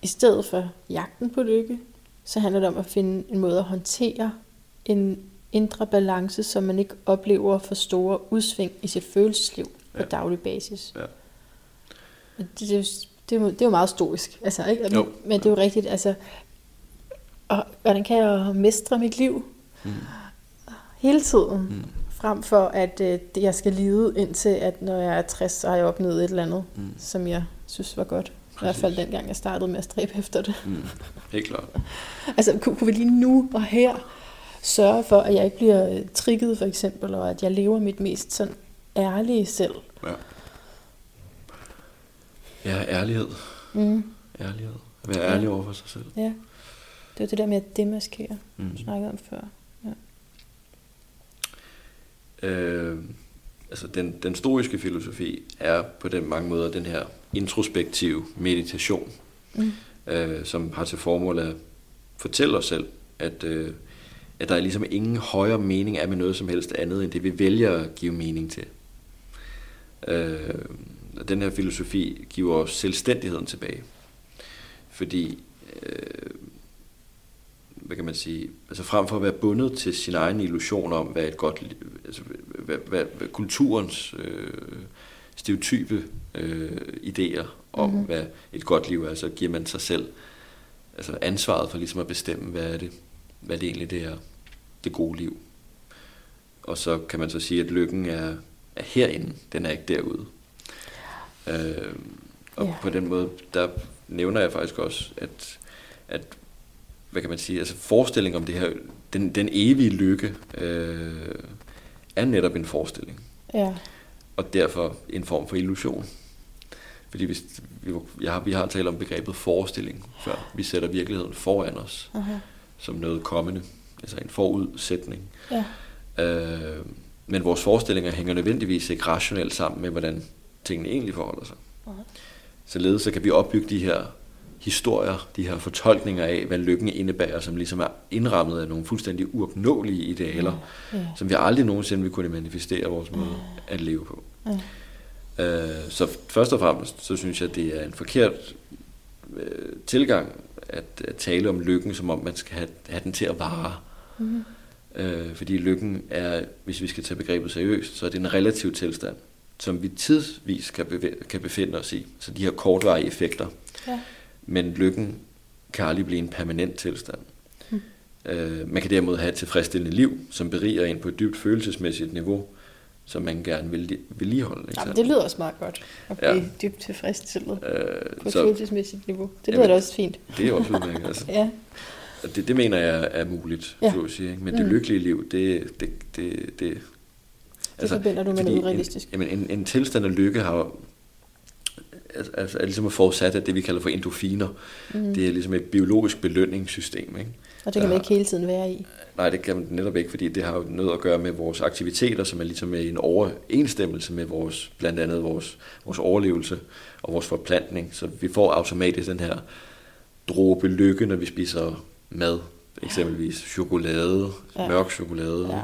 i stedet for jagten på lykke, så handler det om at finde en måde at håndtere en indre balance, så man ikke oplever for store udsving i sit følelsesliv på Ja. daglig basis. Ja. Det, det, er det, er jo, det er jo meget stoisk, altså, ikke? Jo. men det er jo rigtigt, altså, og, hvordan kan jeg mestre mit liv Mm. hele tiden? Mm. Frem for at øh, jeg skal lide indtil, at når jeg er 60, så har jeg opnået et eller andet, Mm. som jeg synes var godt. I hvert fald dengang jeg startede med at stræbe efter det. Mm. Helt klart. Altså, kunne, kunne vi lige nu og her sørge for, at jeg ikke bliver øh, trigget for eksempel, og at jeg lever mit mest sådan ærlige selv? Ja. Ja, ærlighed. Mm. Ærlighed. At være ærlig over for sig selv. Ja, det er det der med at demaskere, Mm. du snakkede om før. Øh, altså den, den stoiske filosofi er på den mange måder den her introspektive meditation, Mm. øh, som har til formål at fortælle os selv, at, øh, at der er ligesom ingen højere mening er med noget som helst andet, end det vi vælger at give mening til. Øh, og den her filosofi giver os selvstændigheden tilbage. Fordi, øh, hvad kan man sige, altså frem for at være bundet til sin egen illusion om, hvad et godt altså hvad, hvad, hvad kulturens øh, stereotype øh, idéer om, Mhm. mm-hmm. hvad et godt liv er, så giver man sig selv altså ansvaret for ligesom at bestemme, hvad er det, hvad det egentlig det er, det gode liv. Og så kan man så sige, at lykken er, er herinde, den er ikke derude. Øh, og Ja. på den måde, der nævner jeg faktisk også, at, at hvad kan man sige, altså forestilling om det her, den, den evige lykke, øh, er netop en forestilling, Ja, og derfor en form for illusion. Fordi hvis, vi, jeg har, vi har talt om begrebet forestilling før. Vi sætter virkeligheden foran os aha. som noget kommende, altså en forudsætning. Ja, Øh, men vores forestillinger hænger nødvendigvis ikke rationelt sammen med, hvordan tingene egentlig forholder sig. Nej. Således så kan vi opbygge de her historier, de her fortolkninger af, hvad lykken indebærer, som ligesom er indrammet af nogle fuldstændig uopnåelige idealer, ja. som vi aldrig nogensinde vil kunne manifestere vores måde at leve på. Ja. Øh, så først og fremmest, så synes jeg, det er en forkert øh, tilgang at, at tale om lykken, som om man skal have, have den til at vare. Mm. Øh, fordi lykken er, hvis vi skal tage begrebet seriøst, så er det en relativ tilstand, som vi tidsvis kan, bevæ- kan befinde os i. Så de her kortvarige effekter. Ja. Men lykken kan aldrig blive en permanent tilstand. Mm. Øh, man kan derimod have et tilfredsstillende liv, som beriger en på et dybt følelsesmæssigt niveau, som man gerne vil vedligeholde. Ikke Jamen, det lyder også meget godt at Ja. blive dybt tilfredsstillet øh, på et så følelsesmæssigt niveau. Det lyder Jamen, da også fint. det er også udmærket. Altså. Ja, Det, det mener jeg er muligt, Ja. ja. så at sige. Ikke? Men det Mm. lykkelige liv, det, det, det, det, det forbinder du med fordi noget urealistisk. En, jamen, en, en tilstand af lykke har altså er ligesom forudsat af det, vi kalder for endofiner. Mm. Det er ligesom et biologisk belønningssystem. Ikke? Og det kan man ikke hele tiden være i. Nej, det kan man netop ikke, fordi det har jo noget at gøre med vores aktiviteter, som er ligesom en overensstemmelse med vores, blandt andet vores, vores overlevelse og vores forplantning. Så vi får automatisk den her dråbe lykke, når vi spiser mad, eksempelvis chokolade, ja. mørk chokolade. Ja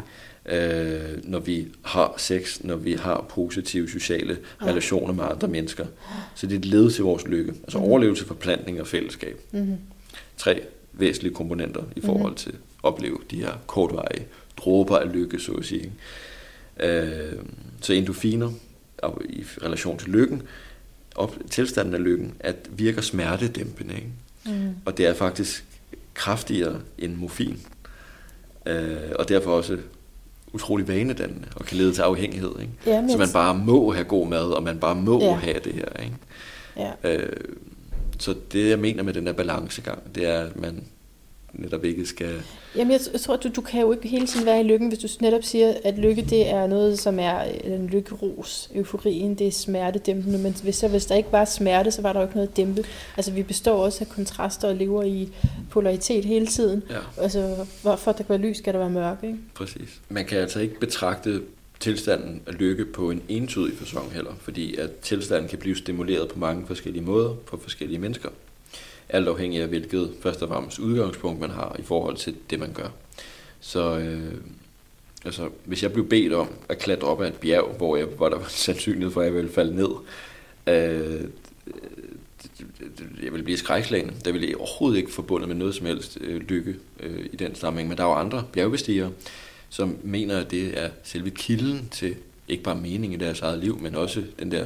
øh, når vi har sex, når vi har positive sociale ja. relationer med andre mennesker. Så det er et led til vores lykke. Altså mm-hmm. overlevelse, forplantning og fællesskab. Mm-hmm. Tre væsentlige komponenter i forhold mm-hmm. til at opleve de her kortvarige dråber af lykke, så at sige. Øh, så endofiner i relation til lykken, op, tilstanden af lykken, at virker smertedæmpende. Ikke? Mm. Og det er faktisk kraftigere end morfin. Øh, og derfor også utrolig vanedannende og kan lede til afhængighed. Ikke? Ja, så man bare må have god mad, og man bare må ja. have det her. Ikke? Ja. Øh, så det, jeg mener med den der balancegang, det er, at man netop ikke skal... Jamen, jeg, jeg tror, du, du kan jo ikke hele tiden være i lykken, hvis du netop siger, at lykke det er noget, som er en lykkeros. Euforien, det er smertedæmpende, men hvis, så, hvis der ikke var smerte, så var der jo ikke noget dæmpe. Altså, vi består også af kontraster og lever i polaritet hele tiden. Ja. Altså, hvorfor der kan være lys, skal der være mørke, ikke? Præcis. Man kan altså ikke betragte tilstanden af lykke på en entydig fasong heller, fordi at tilstanden kan blive stimuleret på mange forskellige måder på forskellige mennesker alt afhængig af hvilket først og fremmest udgangspunkt man har i forhold til det, man gør. Så øh, altså, hvis jeg blev bedt om at klatre op ad et bjerg, hvor, jeg, hvor der var sandsynlighed for, at jeg ville falde ned, øh, jeg ville blive skrækslagen. Der ville jeg overhovedet ikke forbundet med noget som helst øh, lykke øh, i den sammenhæng. Men der er jo andre bjergbestigere, som mener, at det er selve kilden til ikke bare mening i deres eget liv, men også den der,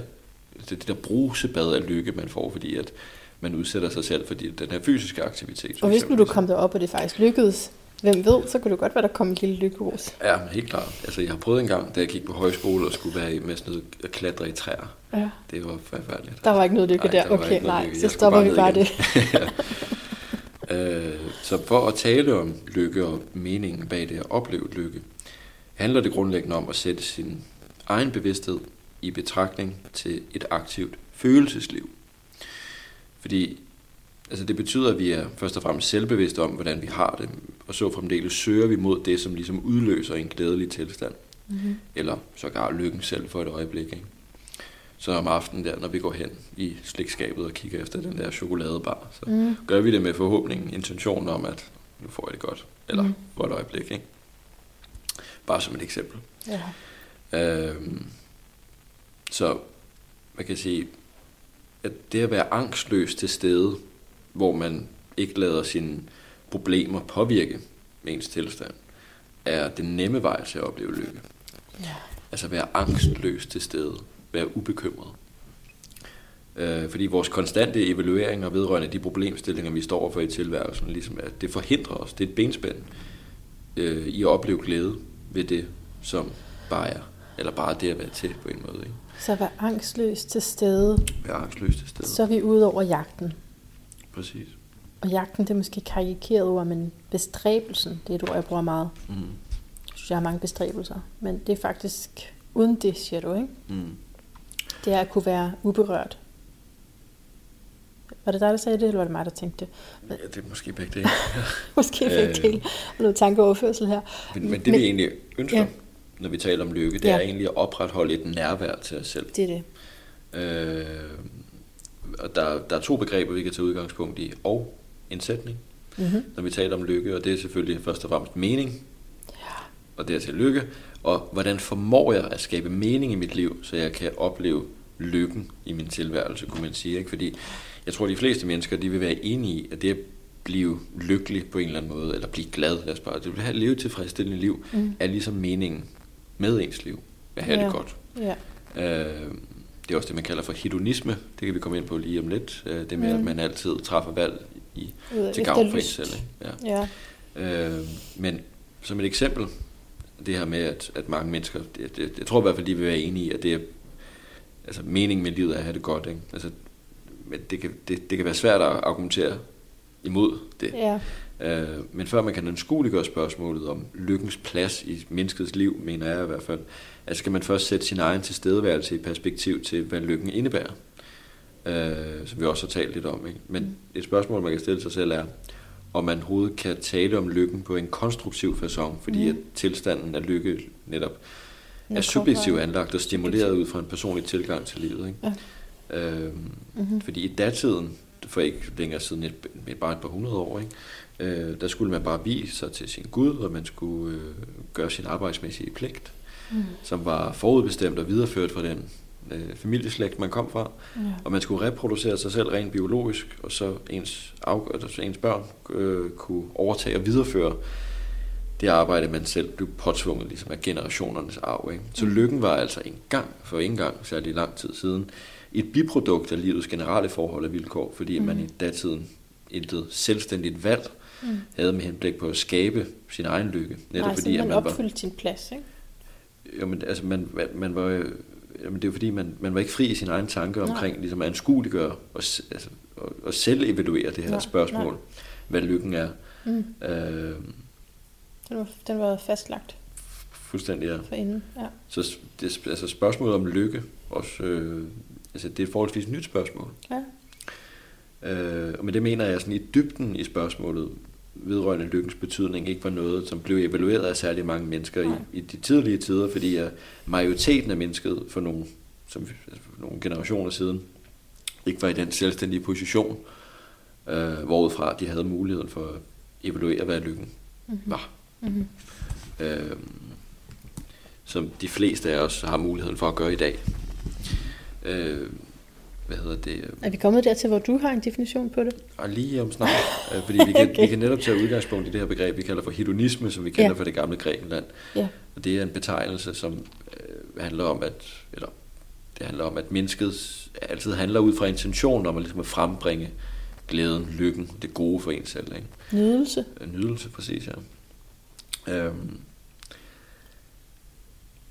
det, det der brusebad af lykke, man får, fordi at man udsætter sig selv for den her fysiske aktivitet. Og hvis nu du kom derop, og det faktisk lykkedes, hvem ved, så kunne det godt være, der kom en lille lykkeros. Ja, helt klart. Altså, jeg har prøvet en gang, da jeg gik på højskole og skulle være med sådan noget at klatre i træer. Ja. Det var forfærdeligt. Der var ikke noget lykke nej, der? der okay, nej, lykke. så stopper vi bare igen. det. øh, så for at tale om lykke og meningen bag det at opleve lykke, handler det grundlæggende om at sætte sin egen bevidsthed i betragtning til et aktivt følelsesliv. Fordi altså det betyder, at vi er først og fremmest selvbevidste om, hvordan vi har det, og så fremdeles søger vi mod det, som ligesom udløser en glædelig tilstand. Mm-hmm. Eller sågar lykken selv for et øjeblik. Ikke? Så om aftenen der, når vi går hen i slikskabet og kigger efter den der chokoladebar, så mm. gør vi det med forhåbning, intentionen om, at nu får jeg det godt. Eller mm. for et øjeblik. Ikke? Bare som et eksempel. Ja. Øhm, så man kan sige, at det at være angstløs til stede, hvor man ikke lader sine problemer påvirke ens tilstand, er den nemme vej til at opleve lykke. Ja. Altså være angstløs til stede, være ubekymret. Øh, fordi vores konstante evalueringer vedrørende de problemstillinger, vi står for i tilværelsen, ligesom at det forhindrer os, det er et benspænd øh, i at opleve glæde ved det, som bare er. Eller bare det at være til på en måde. Ikke? Så vær angstløs til stede. Vær angstløs til stede. Så er vi ude over jagten. Præcis. Og jagten, det er måske karikeret ord, men bestræbelsen, det er et ord, jeg bruger meget. Mm. Jeg synes, jeg har mange bestræbelser. Men det er faktisk uden det, siger du, ikke? Mm. Det er at kunne være uberørt. Var det dig, der sagde det, eller var det mig, der tænkte det? Ja, det er måske begge dele. måske begge øh. dele. Og noget tankeoverførsel her. Men, men det, men, vi egentlig ønsker, ja når vi taler om lykke, det ja. er egentlig at opretholde et nærvær til os selv. Det er det. Øh, og der, der er to begreber, vi kan tage udgangspunkt i, og en sætning, mm-hmm. når vi taler om lykke, og det er selvfølgelig først og fremmest mening, ja. og det er til lykke, og hvordan formår jeg at skabe mening i mit liv, så jeg kan opleve lykken i min tilværelse, kunne man sige. Ikke? Fordi jeg tror, de fleste mennesker, de vil være enige i, at det at blive lykkelig på en eller anden måde, eller blive glad, lad os bare, det vil have leve et tilfredsstillende liv, mm. er ligesom meningen med ens liv. At have ja. det godt. Ja. Øh, det er også det, man kalder for hedonisme. Det kan vi komme ind på lige om lidt. Øh, det med, mm. at man altid træffer valg i, til gavn for en selv. Ja. Ja. Øh, men som et eksempel, det her med, at, at mange mennesker, det, det, jeg tror i hvert fald, de vil være enige i, at det er altså, meningen med livet er at have det godt. Ikke? Altså, men det kan, det, det kan være svært at argumentere imod det. Ja. Øh, men før man kan anskueliggøre spørgsmålet om lykkens plads i menneskets liv, mener jeg i hvert fald, at skal man først sætte sin egen tilstedeværelse i perspektiv til, hvad lykken indebærer. øh, som vi også har talt lidt om. Ikke? Men et spørgsmål, man kan stille sig selv er, om man overhovedet kan tale om lykken på en konstruktiv façon, fordi Mm. at tilstanden af lykke netop er subjektivt anlagt og stimuleret ud fra en personlig tilgang til livet. Ikke? Ja. Øhm, Mhm. Fordi i datiden, for ikke længere siden, et, et, bare et par hundrede år, ikke? Øh, der skulle man bare vise sig til sin Gud, og man skulle øh, gøre sin arbejdsmæssige pligt, Mm. som var forudbestemt og videreført fra den øh, familieslægt, man kom fra. Ja. Og man skulle reproducere sig selv rent biologisk, og så ens, af, altså ens børn øh, kunne overtage og videreføre det arbejde, man selv blev påtvunget ligesom af generationernes arv. Ikke? Så Mm. lykken var altså engang, for ikke engang særlig lang tid siden, et biprodukt af livets generelle forhold og vilkår, fordi mm. man i datiden intet selvstændigt valg Mm. havde med henblik på at skabe sin egen lykke. Netop Nej, fordi, at man man var, opfyldte sin plads, ikke? jamen, altså man, man, man var, øh, jamen, det er jo fordi, man, man var ikke fri i sine egne tanker Nej. omkring ligesom at anskueliggøre og, altså, og, og selv evaluere det her Nej, spørgsmål, nej. hvad lykken er. Mm. Øh, Den, var, den var fastlagt fuldstændig ja. for inden. Ja. Så det, altså spørgsmålet om lykke, også, øh, altså det er et forholdsvis nyt spørgsmål. ja. Øh, og med det mener jeg sådan i dybden i spørgsmålet vedrørende lykkens betydning ikke var noget, som blev evalueret af særlig mange mennesker Nej. i, i de tidlige tider, fordi at majoriteten af mennesket for nogle, som, altså for nogle generationer siden ikke var i den selvstændige position, øh, hvorudfra de havde muligheden for at evaluere, hvad lykken Mm-hmm. var. Mm-hmm. Øh, som de fleste af os har muligheden for at gøre i dag. Øh, hvad hedder det? Er vi kommet dertil, hvor du har en definition på det? Og lige om snart, øh, fordi vi kan, Okay. vi kan netop tage udgangspunkt i det her begreb, vi kalder for hedonisme, som vi kender Ja. fra det gamle Grækenland. Ja. Og det er en betegnelse, som øh, handler om, at, eller, det handler om, at mennesket altid handler ud fra intentionen om at, ligesom at frembringe glæden, lykken, det gode for en selv. Ikke? Nydelse. Øh, Nydelse, præcis, ja. Øhm,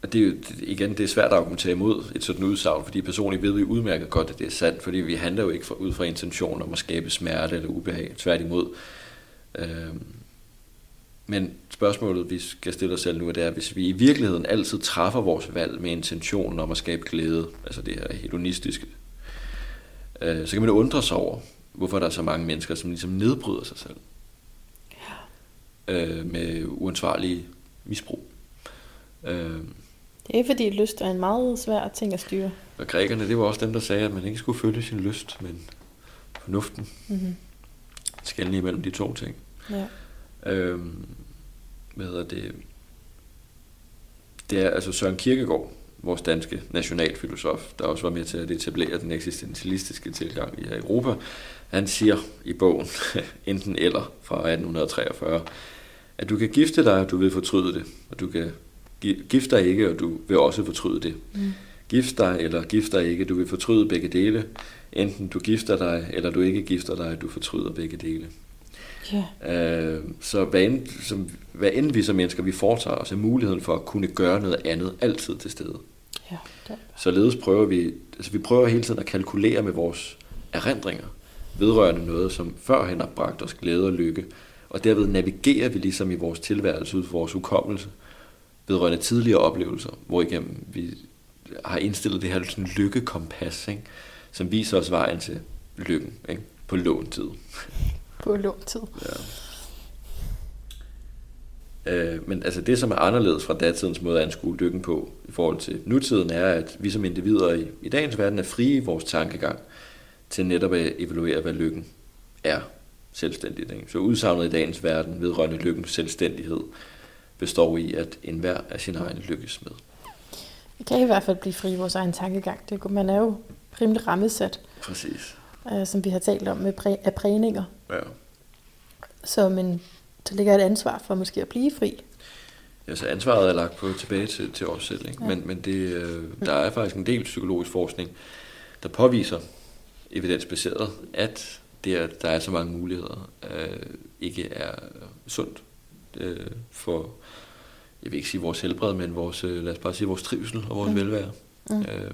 og det er jo, igen, det er svært at argumentere imod et sådan udsagn, fordi personligt ved vi udmærket godt, at det er sandt, fordi vi handler jo ikke for, ud fra intention om at skabe smerte eller ubehag, tværtimod. Øhm, men spørgsmålet, vi skal stille os selv nu, det er, hvis vi i virkeligheden altid træffer vores valg med intentionen om at skabe glæde, altså det her hedonistiske, øh, så kan man jo undre sig over, hvorfor der er så mange mennesker, som ligesom nedbryder sig selv øh, med uansvarlige misbrug. Øh, Det er fordi lyst er en meget svær ting at styre. og grækerne, det var også dem, der sagde, at man ikke skulle følge sin lyst, men fornuften. Mm-hmm. Skældende imellem de to ting. Ja. Øh, hvad hedder det? Det er altså Søren Kierkegaard, vores danske nationalfilosof, der også var med til at etablere den eksistentialistiske tilgang i Europa. Han siger i bogen, enten eller fra 1843, at du kan gifte dig, og du vil fortryde det, og du kan gi- gifte dig ikke, og du vil også fortryde det. Mm. Gift dig eller gift dig ikke, du vil fortryde begge dele. Enten du gifter dig, eller du ikke gifter dig, du fortryder begge dele. Ja. Øh, så hvad end, som, hvad end vi som mennesker vi foretager os, er muligheden for at kunne gøre noget andet altid til stede. Ja. Det. Således prøver vi, altså vi prøver hele tiden at kalkulere med vores erindringer, vedrørende noget, som førhen har bragt os glæde og lykke, og derved navigerer vi ligesom i vores tilværelse ud fra vores hukommelse, vedrørende tidligere oplevelser, hvor igennem vi har indstillet det her sådan lykkekompas, ikke? som viser os vejen til lykken ikke? på låntid. På lånt tid. Ja. Øh, men altså det, som er anderledes fra datidens måde at anskue lykken på i forhold til nutiden, er, at vi som individer i, i dagens verden er frie i vores tankegang til netop at evaluere, hvad lykken er selvstændigt. Ikke? Så udsagnet i dagens verden vedrørende lykkens selvstændighed består i, at enhver er sin egen lykkes med. Vi kan i hvert fald blive fri i vores egen tankegang. Det, man er jo rimelig rammesat, Præcis. øh, som vi har talt om med præ, af prægninger. Ja. Så men, der ligger et ansvar for måske at blive fri. Ja, så ansvaret er lagt på tilbage til, til os selv. Ikke? Ja. Men, men det, øh, der er faktisk en del psykologisk forskning, der påviser evidensbaseret, at det, at der er så mange muligheder, øh, ikke er sundt øh, for, jeg vil ikke sige vores helbred, men vores, øh, lad os bare sige vores trivsel og vores Mm. mm. velvære. Mm. Øh,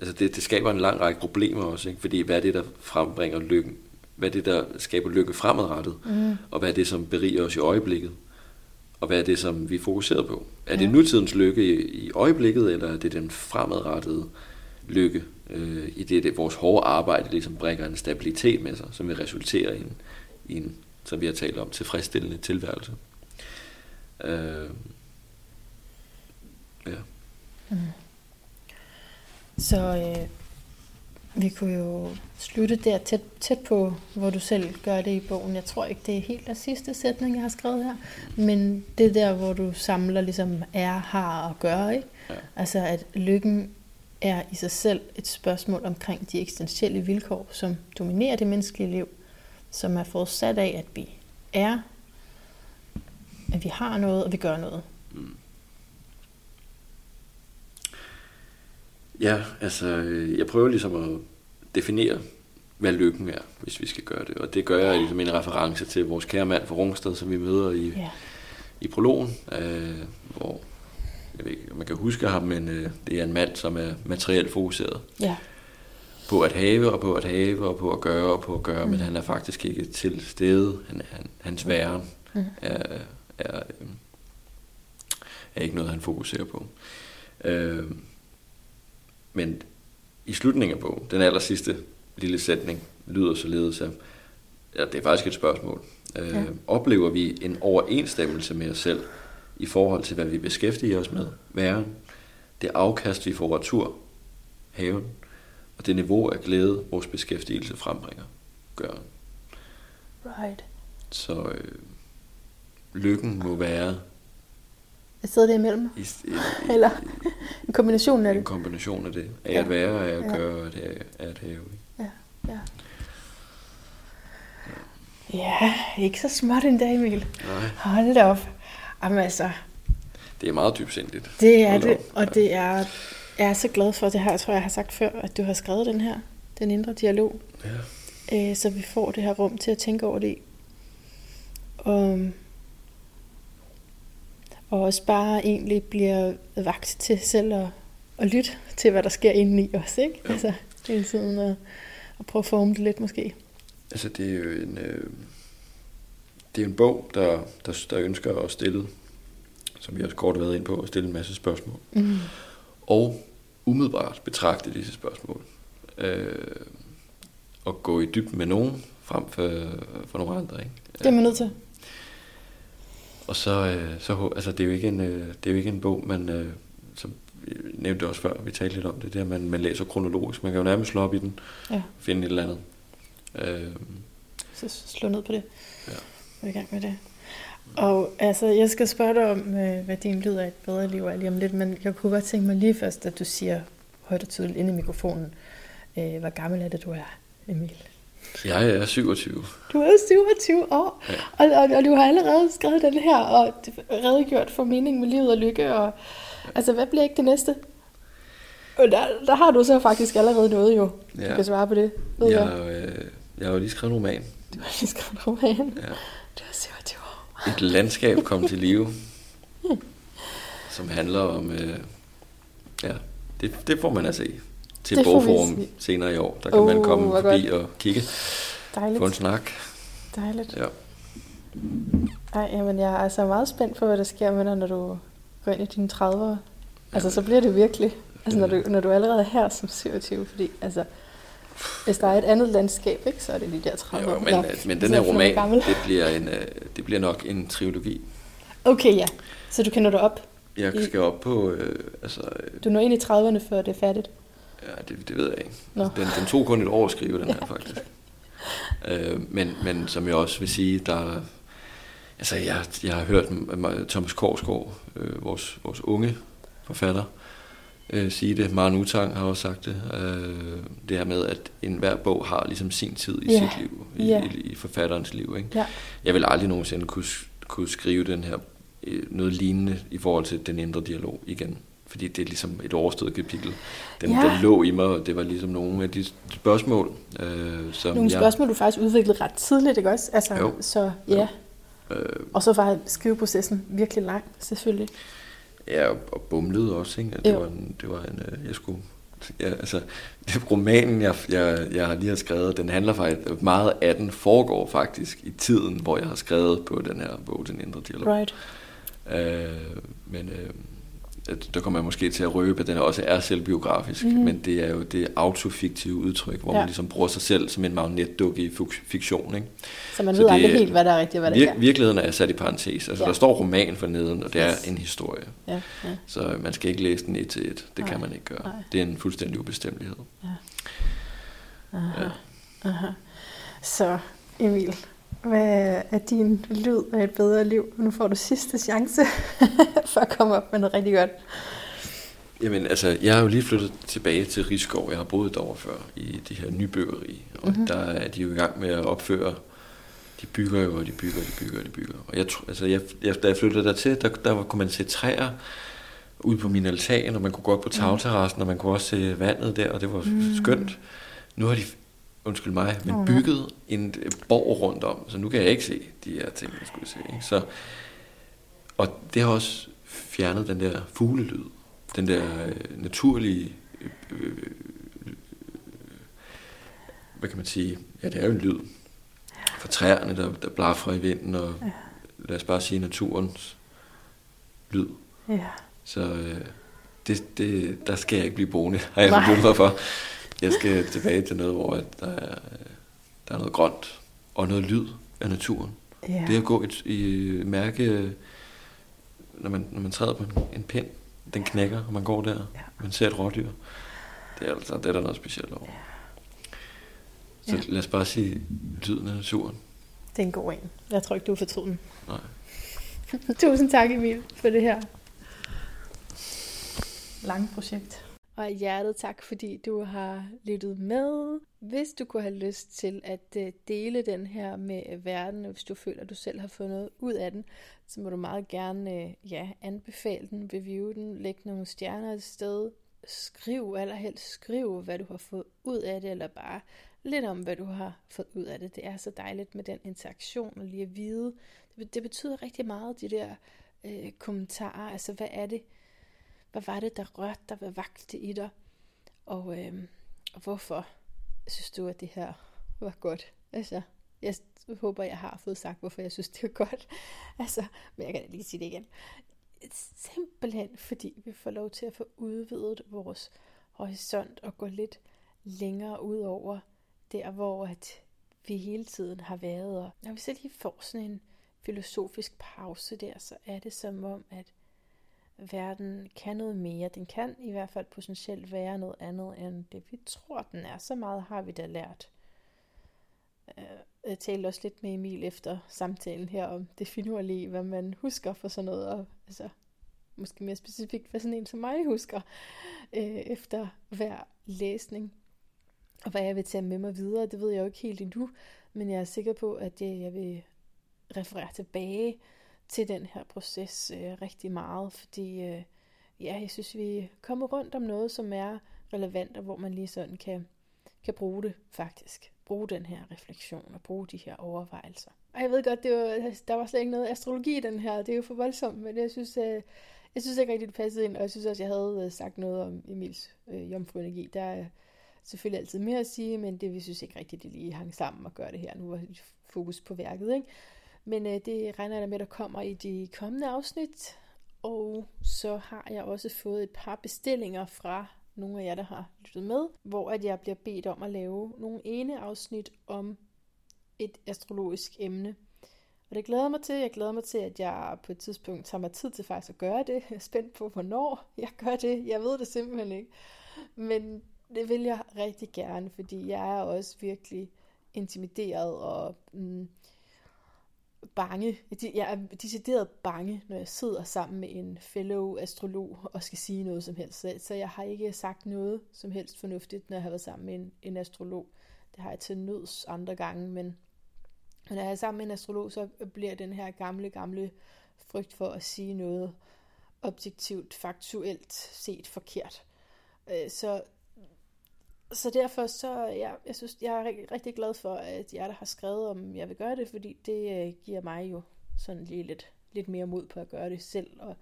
altså det, det skaber en lang række problemer også, ikke? fordi hvad er det, der frembringer lykken? Hvad er det, der skaber lykke fremadrettet? Mm. Og hvad er det, som beriger os i øjeblikket? Og hvad er det, som vi er fokuseret på? Er det Ja. nutidens lykke i, i øjeblikket, eller er det den fremadrettede lykke øh, i det, det, vores hårde arbejde ligesom bringer en stabilitet med sig, som vil resultere i en, i en som vi har talt om, tilfredsstillende tilværelse. Øh, ja. Mm. Så øh, vi kunne jo slutte der tæt, tæt på, hvor du selv gør det i bogen. Jeg tror ikke, det er helt den sidste sætning, jeg har skrevet her, men det der, hvor du samler ligesom er, har og gør, ikke? Ja. Altså at lykken er i sig selv et spørgsmål omkring de eksistentielle vilkår, som dominerer det menneskelige liv, som er forudsat af, at vi er, at vi har noget, og vi gør noget. Ja, altså, jeg prøver ligesom at definere, hvad lykken er, hvis vi skal gøre det. Og det gør jeg ligesom en reference til vores kære mand fra Rungsted, som vi møder i, ja. i prologen, øh, hvor jeg ved ikke, man kan huske ham, men øh, det er en mand, som er materielt fokuseret. Ja. På at have, og på at have, og på at gøre, og på at gøre, mm. men han er faktisk ikke til stede. Han, han, hans væren mm. er, er, øh, er ikke noget, han fokuserer på. Øh, men i slutningen af bogen, den aller sidste lille sætning, lyder således, at ja, det er faktisk et spørgsmål. Øh, ja. Oplever vi en overensstemmelse med os selv i forhold til, hvad vi beskæftiger os med, væren, det afkast, vi får retur, haven, og det niveau af glæde, vores beskæftigelse frembringer, gør. Right. Så øh, lykken må være et sted derimellem? I, i, Eller en kombination af det? En kombination af det. Af ja. at være, af at ja. gøre, og af at have. Ja, ja. Ja, ikke så småt en dag, Emil. Nej. Hold da op. Jamen altså. Det er meget dybsindigt. Det er det, og det er, jeg er så glad for det her, jeg tror, jeg har sagt før, at du har skrevet den her, den indre dialog. Ja. Øh, så vi får det her rum til at tænke over det Og og også bare egentlig bliver vagt til selv at, at lytte til, hvad der sker inde i os, ikke? Ja. Altså hele tiden at, at prøve at forme det lidt måske. Altså det er jo en, øh, det er en bog, der, der, der ønsker at stille, som vi også kort har været ind på, at stille en masse spørgsmål. Mm. Og umiddelbart betragte disse spørgsmål. Øh, og gå i dybden med nogen, frem for, for nogle andre. Ikke? Det er man nødt til. Og så, øh, så altså, det, er jo ikke en, øh, det er jo ikke en bog, man, øh, som vi nævnte også før, vi talte lidt om det, der man, man læser kronologisk. Man kan jo nærmest slå op i den, ja. finde et eller andet. Øh, så slå ned på det. Ja. Og i gang med det. Og altså, jeg skal spørge dig om, øh, hvad din lyd af et bedre liv er lige om lidt, men jeg kunne godt tænke mig lige først, at du siger højt og tydeligt inde i mikrofonen, øh, hvor gammel er det, du er, Emil? Jeg er 27. Du er 27 år, ja. og, og, og du har allerede skrevet den her, og redegjort for mening med livet og lykke, og altså, hvad bliver ikke det næste? Og der, der har du så faktisk allerede noget jo, ja. du kan svare på det. Ved jeg, jeg. Øh, jeg har jo lige skrevet en roman. Du har lige skrevet en roman? Ja. Du er 27 år. Et landskab kom til live, som handler om, øh, ja, det, det får man at se til Bogforum senere i år. Der kan oh, man komme forbi godt. og kigge. Dejligt. Få en snak. Dejligt. Ja. Ej, jamen jeg er altså meget spændt på, hvad der sker med dig, når du går ind i dine 30'ere. Altså, så bliver det virkelig. Altså, når du, når du allerede er her som 27, fordi altså, hvis der er et andet landskab, ikke, så er det lige der 30 jo, men, men den her roman, det bliver, en, øh, det bliver nok en trilogi. Okay, ja. Så du kan nå det op? Jeg skal op på... Øh, altså, du når ind i 30'erne, før det er færdigt? Ja, det, det ved jeg ikke. No. Den, den tog kun et år at skrive, den her faktisk. øh, men, men som jeg også vil sige, der... Altså, jeg, jeg har hørt Thomas Korsgaard, øh, vores, vores unge forfatter, øh, sige det. Maren Utang har også sagt det. Øh, det her med, at enhver bog har ligesom sin tid i yeah. sit liv, i, yeah. i, i forfatterens liv. Ikke? Yeah. Jeg vil aldrig nogensinde kunne, kunne skrive den her øh, noget lignende i forhold til den indre dialog igen fordi det er ligesom et overstået kapitel. Den, ja. den lå i mig, og det var ligesom nogle af de spørgsmål, øh, som Nogle spørgsmål, jeg... du faktisk udviklede ret tidligt, ikke også? Altså, jo. Så ja. Jo. Øh, og så var skriveprocessen virkelig lang, selvfølgelig. Ja, og bumlede også, ikke? Det jo. var en, det var en øh, jeg skulle ja, altså, romanen, jeg, jeg, jeg har lige har skrevet, den handler faktisk, meget af den foregår faktisk i tiden, hvor jeg har skrevet på den her bog, Den Indre Dialog. Right. Øh, men øh, der kommer jeg måske til at røbe, at den også er selvbiografisk, mm-hmm. men det er jo det autofiktive udtryk, hvor ja. man ligesom bruger sig selv som en magnetdukke i fiktion. Ikke? Så man så ved aldrig helt, hvad der er rigtigt, hvad der er. Virkeligheden er sat i parentes. Altså, ja. der står roman for neden, og det er en historie. Ja. Ja. Så man skal ikke læse den et til et. Det Nej. kan man ikke gøre. Nej. Det er en fuldstændig ubestemmelighed. Ja. Aha. Ja. Aha. Så Emil, hvad er din lyd af et bedre liv? Nu får du sidste chance for at komme op med noget rigtig godt. Jamen, altså, jeg har jo lige flyttet tilbage til Rigskov. Jeg har boet derovre før i de her nybyggeri. Og mm-hmm. der er de jo i gang med at opføre de bygger jo, og de bygger, og de bygger, og de bygger. Og jeg, altså, jeg, jeg, da jeg flyttede dertil, der, der kunne man se træer ude på min altan, og man kunne gå op på mhm. tagterrassen, og man kunne også se vandet der, og det var mm. skønt. Nu har de undskyld mig, men okay. bygget en borg rundt om, så nu kan jeg ikke se de her ting, jeg skulle se. Ikke? Så, og det har også fjernet den der fuglelyd, den der øh, naturlige, øh, øh, hvad kan man sige, ja det er jo en lyd, for træerne, der, der blaffer i vinden, og ja. lad os bare sige naturens lyd. Ja. Så øh, det, det, der skal jeg ikke blive boende, har jeg besluttet mig for. Jeg skal tilbage til noget, hvor der er, der er noget grønt og noget lyd af naturen. Ja. Det at gå i, i mærke, når man, når man træder på en, en pind, den knækker, og man går der, ja. man ser et rådyr. Det er altså det er der noget specielt over. Ja. Så ja. lad os bare sige lyden af naturen. Det er en god en. Jeg tror ikke, du er fortryder den. Nej. Tusind tak, Emil, for det her lange projekt. Og hjertet tak, fordi du har lyttet med. Hvis du kunne have lyst til at øh, dele den her med øh, verden, hvis du føler, at du selv har fået noget ud af den, så må du meget gerne øh, ja, anbefale den, review den, lægge nogle stjerner et sted, skriv, allerhelst skriv, hvad du har fået ud af det, eller bare lidt om, hvad du har fået ud af det. Det er så dejligt med den interaktion og lige at vide. Det betyder rigtig meget, de der øh, kommentarer. Altså, hvad er det, hvad var det, der rørte dig, hvad vagte i dig, og, øh, og hvorfor synes du, at det her var godt? Altså, jeg håber, jeg har fået sagt, hvorfor jeg synes, det var godt. Altså, men jeg kan lige sige det igen. Simpelthen fordi vi får lov til at få udvidet vores horisont og gå lidt længere ud over der, hvor at vi hele tiden har været. Og når vi så lige får sådan en filosofisk pause der, så er det som om, at verden kan noget mere. Den kan i hvert fald potentielt være noget andet end det, vi tror, den er. Så meget har vi da lært. Øh, jeg talte også lidt med Emil efter samtalen her om det finurlige, hvad man husker for sådan noget, og altså, måske mere specifikt, hvad sådan en som mig husker øh, efter hver læsning. Og hvad jeg vil tage med mig videre, det ved jeg jo ikke helt endnu, men jeg er sikker på, at jeg vil referere tilbage til den her proces øh, rigtig meget, fordi øh, ja, jeg synes, vi kommer rundt om noget, som er relevant, og hvor man lige sådan kan, kan bruge det faktisk. Bruge den her refleksion og bruge de her overvejelser. Og jeg ved godt, det var, der var slet ikke noget astrologi i den her, det er jo for voldsomt, men jeg synes, øh, jeg synes ikke rigtig, det passede ind, og jeg synes også, jeg havde øh, sagt noget om Emils øh, jomfruenergi. Der er selvfølgelig altid mere at sige, men det vi synes ikke rigtigt, det lige hang sammen og gøre det her. Nu var fokus på værket, ikke? Men øh, det regner jeg med, der kommer i de kommende afsnit. Og så har jeg også fået et par bestillinger fra nogle af jer, der har lyttet med, hvor at jeg bliver bedt om at lave nogle ene afsnit om et astrologisk emne. Og det glæder mig til. Jeg glæder mig til, at jeg på et tidspunkt tager mig tid til faktisk at gøre det. Jeg er spændt på, hvornår jeg gør det. Jeg ved det simpelthen ikke. Men det vil jeg rigtig gerne, fordi jeg er også virkelig intimideret og mm, bange. Jeg er decideret bange, når jeg sidder sammen med en fellow astrolog og skal sige noget som helst. Så jeg har ikke sagt noget som helst fornuftigt, når jeg har været sammen med en, en astrolog. Det har jeg til nøds andre gange, men når jeg er sammen med en astrolog, så bliver den her gamle, gamle frygt for at sige noget objektivt, faktuelt set forkert. Øh, så så derfor så, ja, jeg synes, jeg er rigtig, rigtig glad for, at jeg der har skrevet, om jeg vil gøre det, fordi det øh, giver mig jo sådan lige lidt, lidt mere mod på at gøre det selv, og,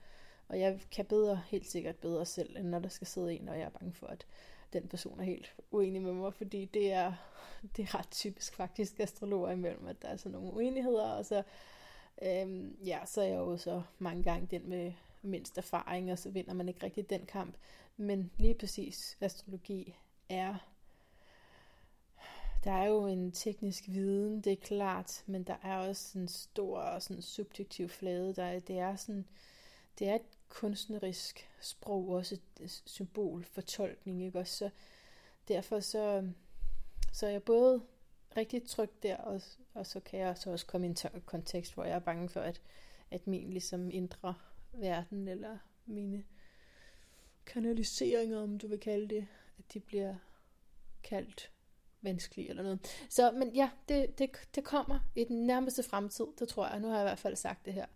og jeg kan bedre, helt sikkert bedre selv, end når der skal sidde en, og jeg er bange for, at den person er helt uenig med mig, fordi det er, det er ret typisk faktisk astrologer imellem, at der er sådan nogle uenigheder, og så, øhm, ja, så er jeg jo så mange gange den med, mindst erfaring, og så vinder man ikke rigtig den kamp. Men lige præcis astrologi er der er jo en teknisk viden, det er klart, men der er også en stor og sådan subjektiv flade. Der er, det er sådan, det er et kunstnerisk sprog, også et symbol, fortolkning, ikke? Også så derfor så, så er jeg både rigtig tryg der, og, og så kan jeg så også komme i en kontekst, hvor jeg er bange for, at, at min ligesom indre verden, eller mine kanaliseringer, om du vil kalde det, at de bliver kaldt vanskelige eller noget. Så, men ja, det, det, det kommer i den nærmeste fremtid, det tror jeg. Nu har jeg i hvert fald sagt det her.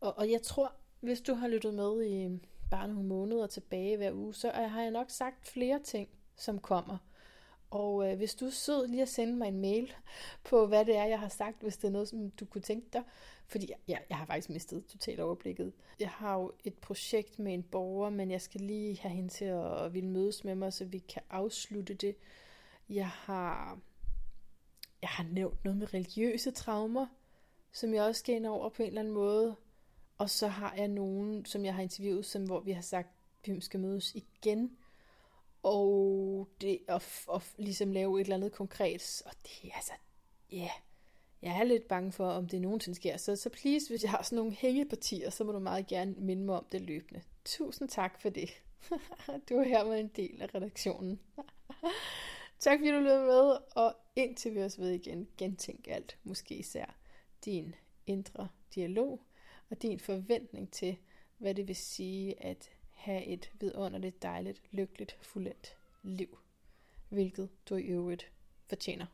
Og, og jeg tror, hvis du har lyttet med i bare nogle måneder tilbage hver uge, så har jeg nok sagt flere ting, som kommer. Og øh, hvis du er sød lige at sende mig en mail på, hvad det er, jeg har sagt, hvis det er noget, som du kunne tænke dig. Fordi jeg, jeg, jeg har faktisk mistet totalt overblikket. Jeg har jo et projekt med en borger, men jeg skal lige have hende til at, at ville mødes med mig, så vi kan afslutte det. Jeg har, jeg har nævnt noget med religiøse traumer, som jeg også skal ind over på en eller anden måde. Og så har jeg nogen, som jeg har interviewet, som, hvor vi har sagt, at vi skal mødes igen og det at, at ligesom lave et eller andet konkret, og det er altså, ja, yeah, jeg er lidt bange for, om det nogensinde sker. Så, så please, hvis jeg har sådan nogle hængepartier, så må du meget gerne minde mig om det løbende. Tusind tak for det. du er hermed en del af redaktionen. tak fordi du lød med, og indtil vi os ved igen, gentænk alt, måske især din indre dialog og din forventning til, hvad det vil sige at have et vidunderligt, dejligt, lykkeligt, fuldendt liv, hvilket du i øvrigt fortjener.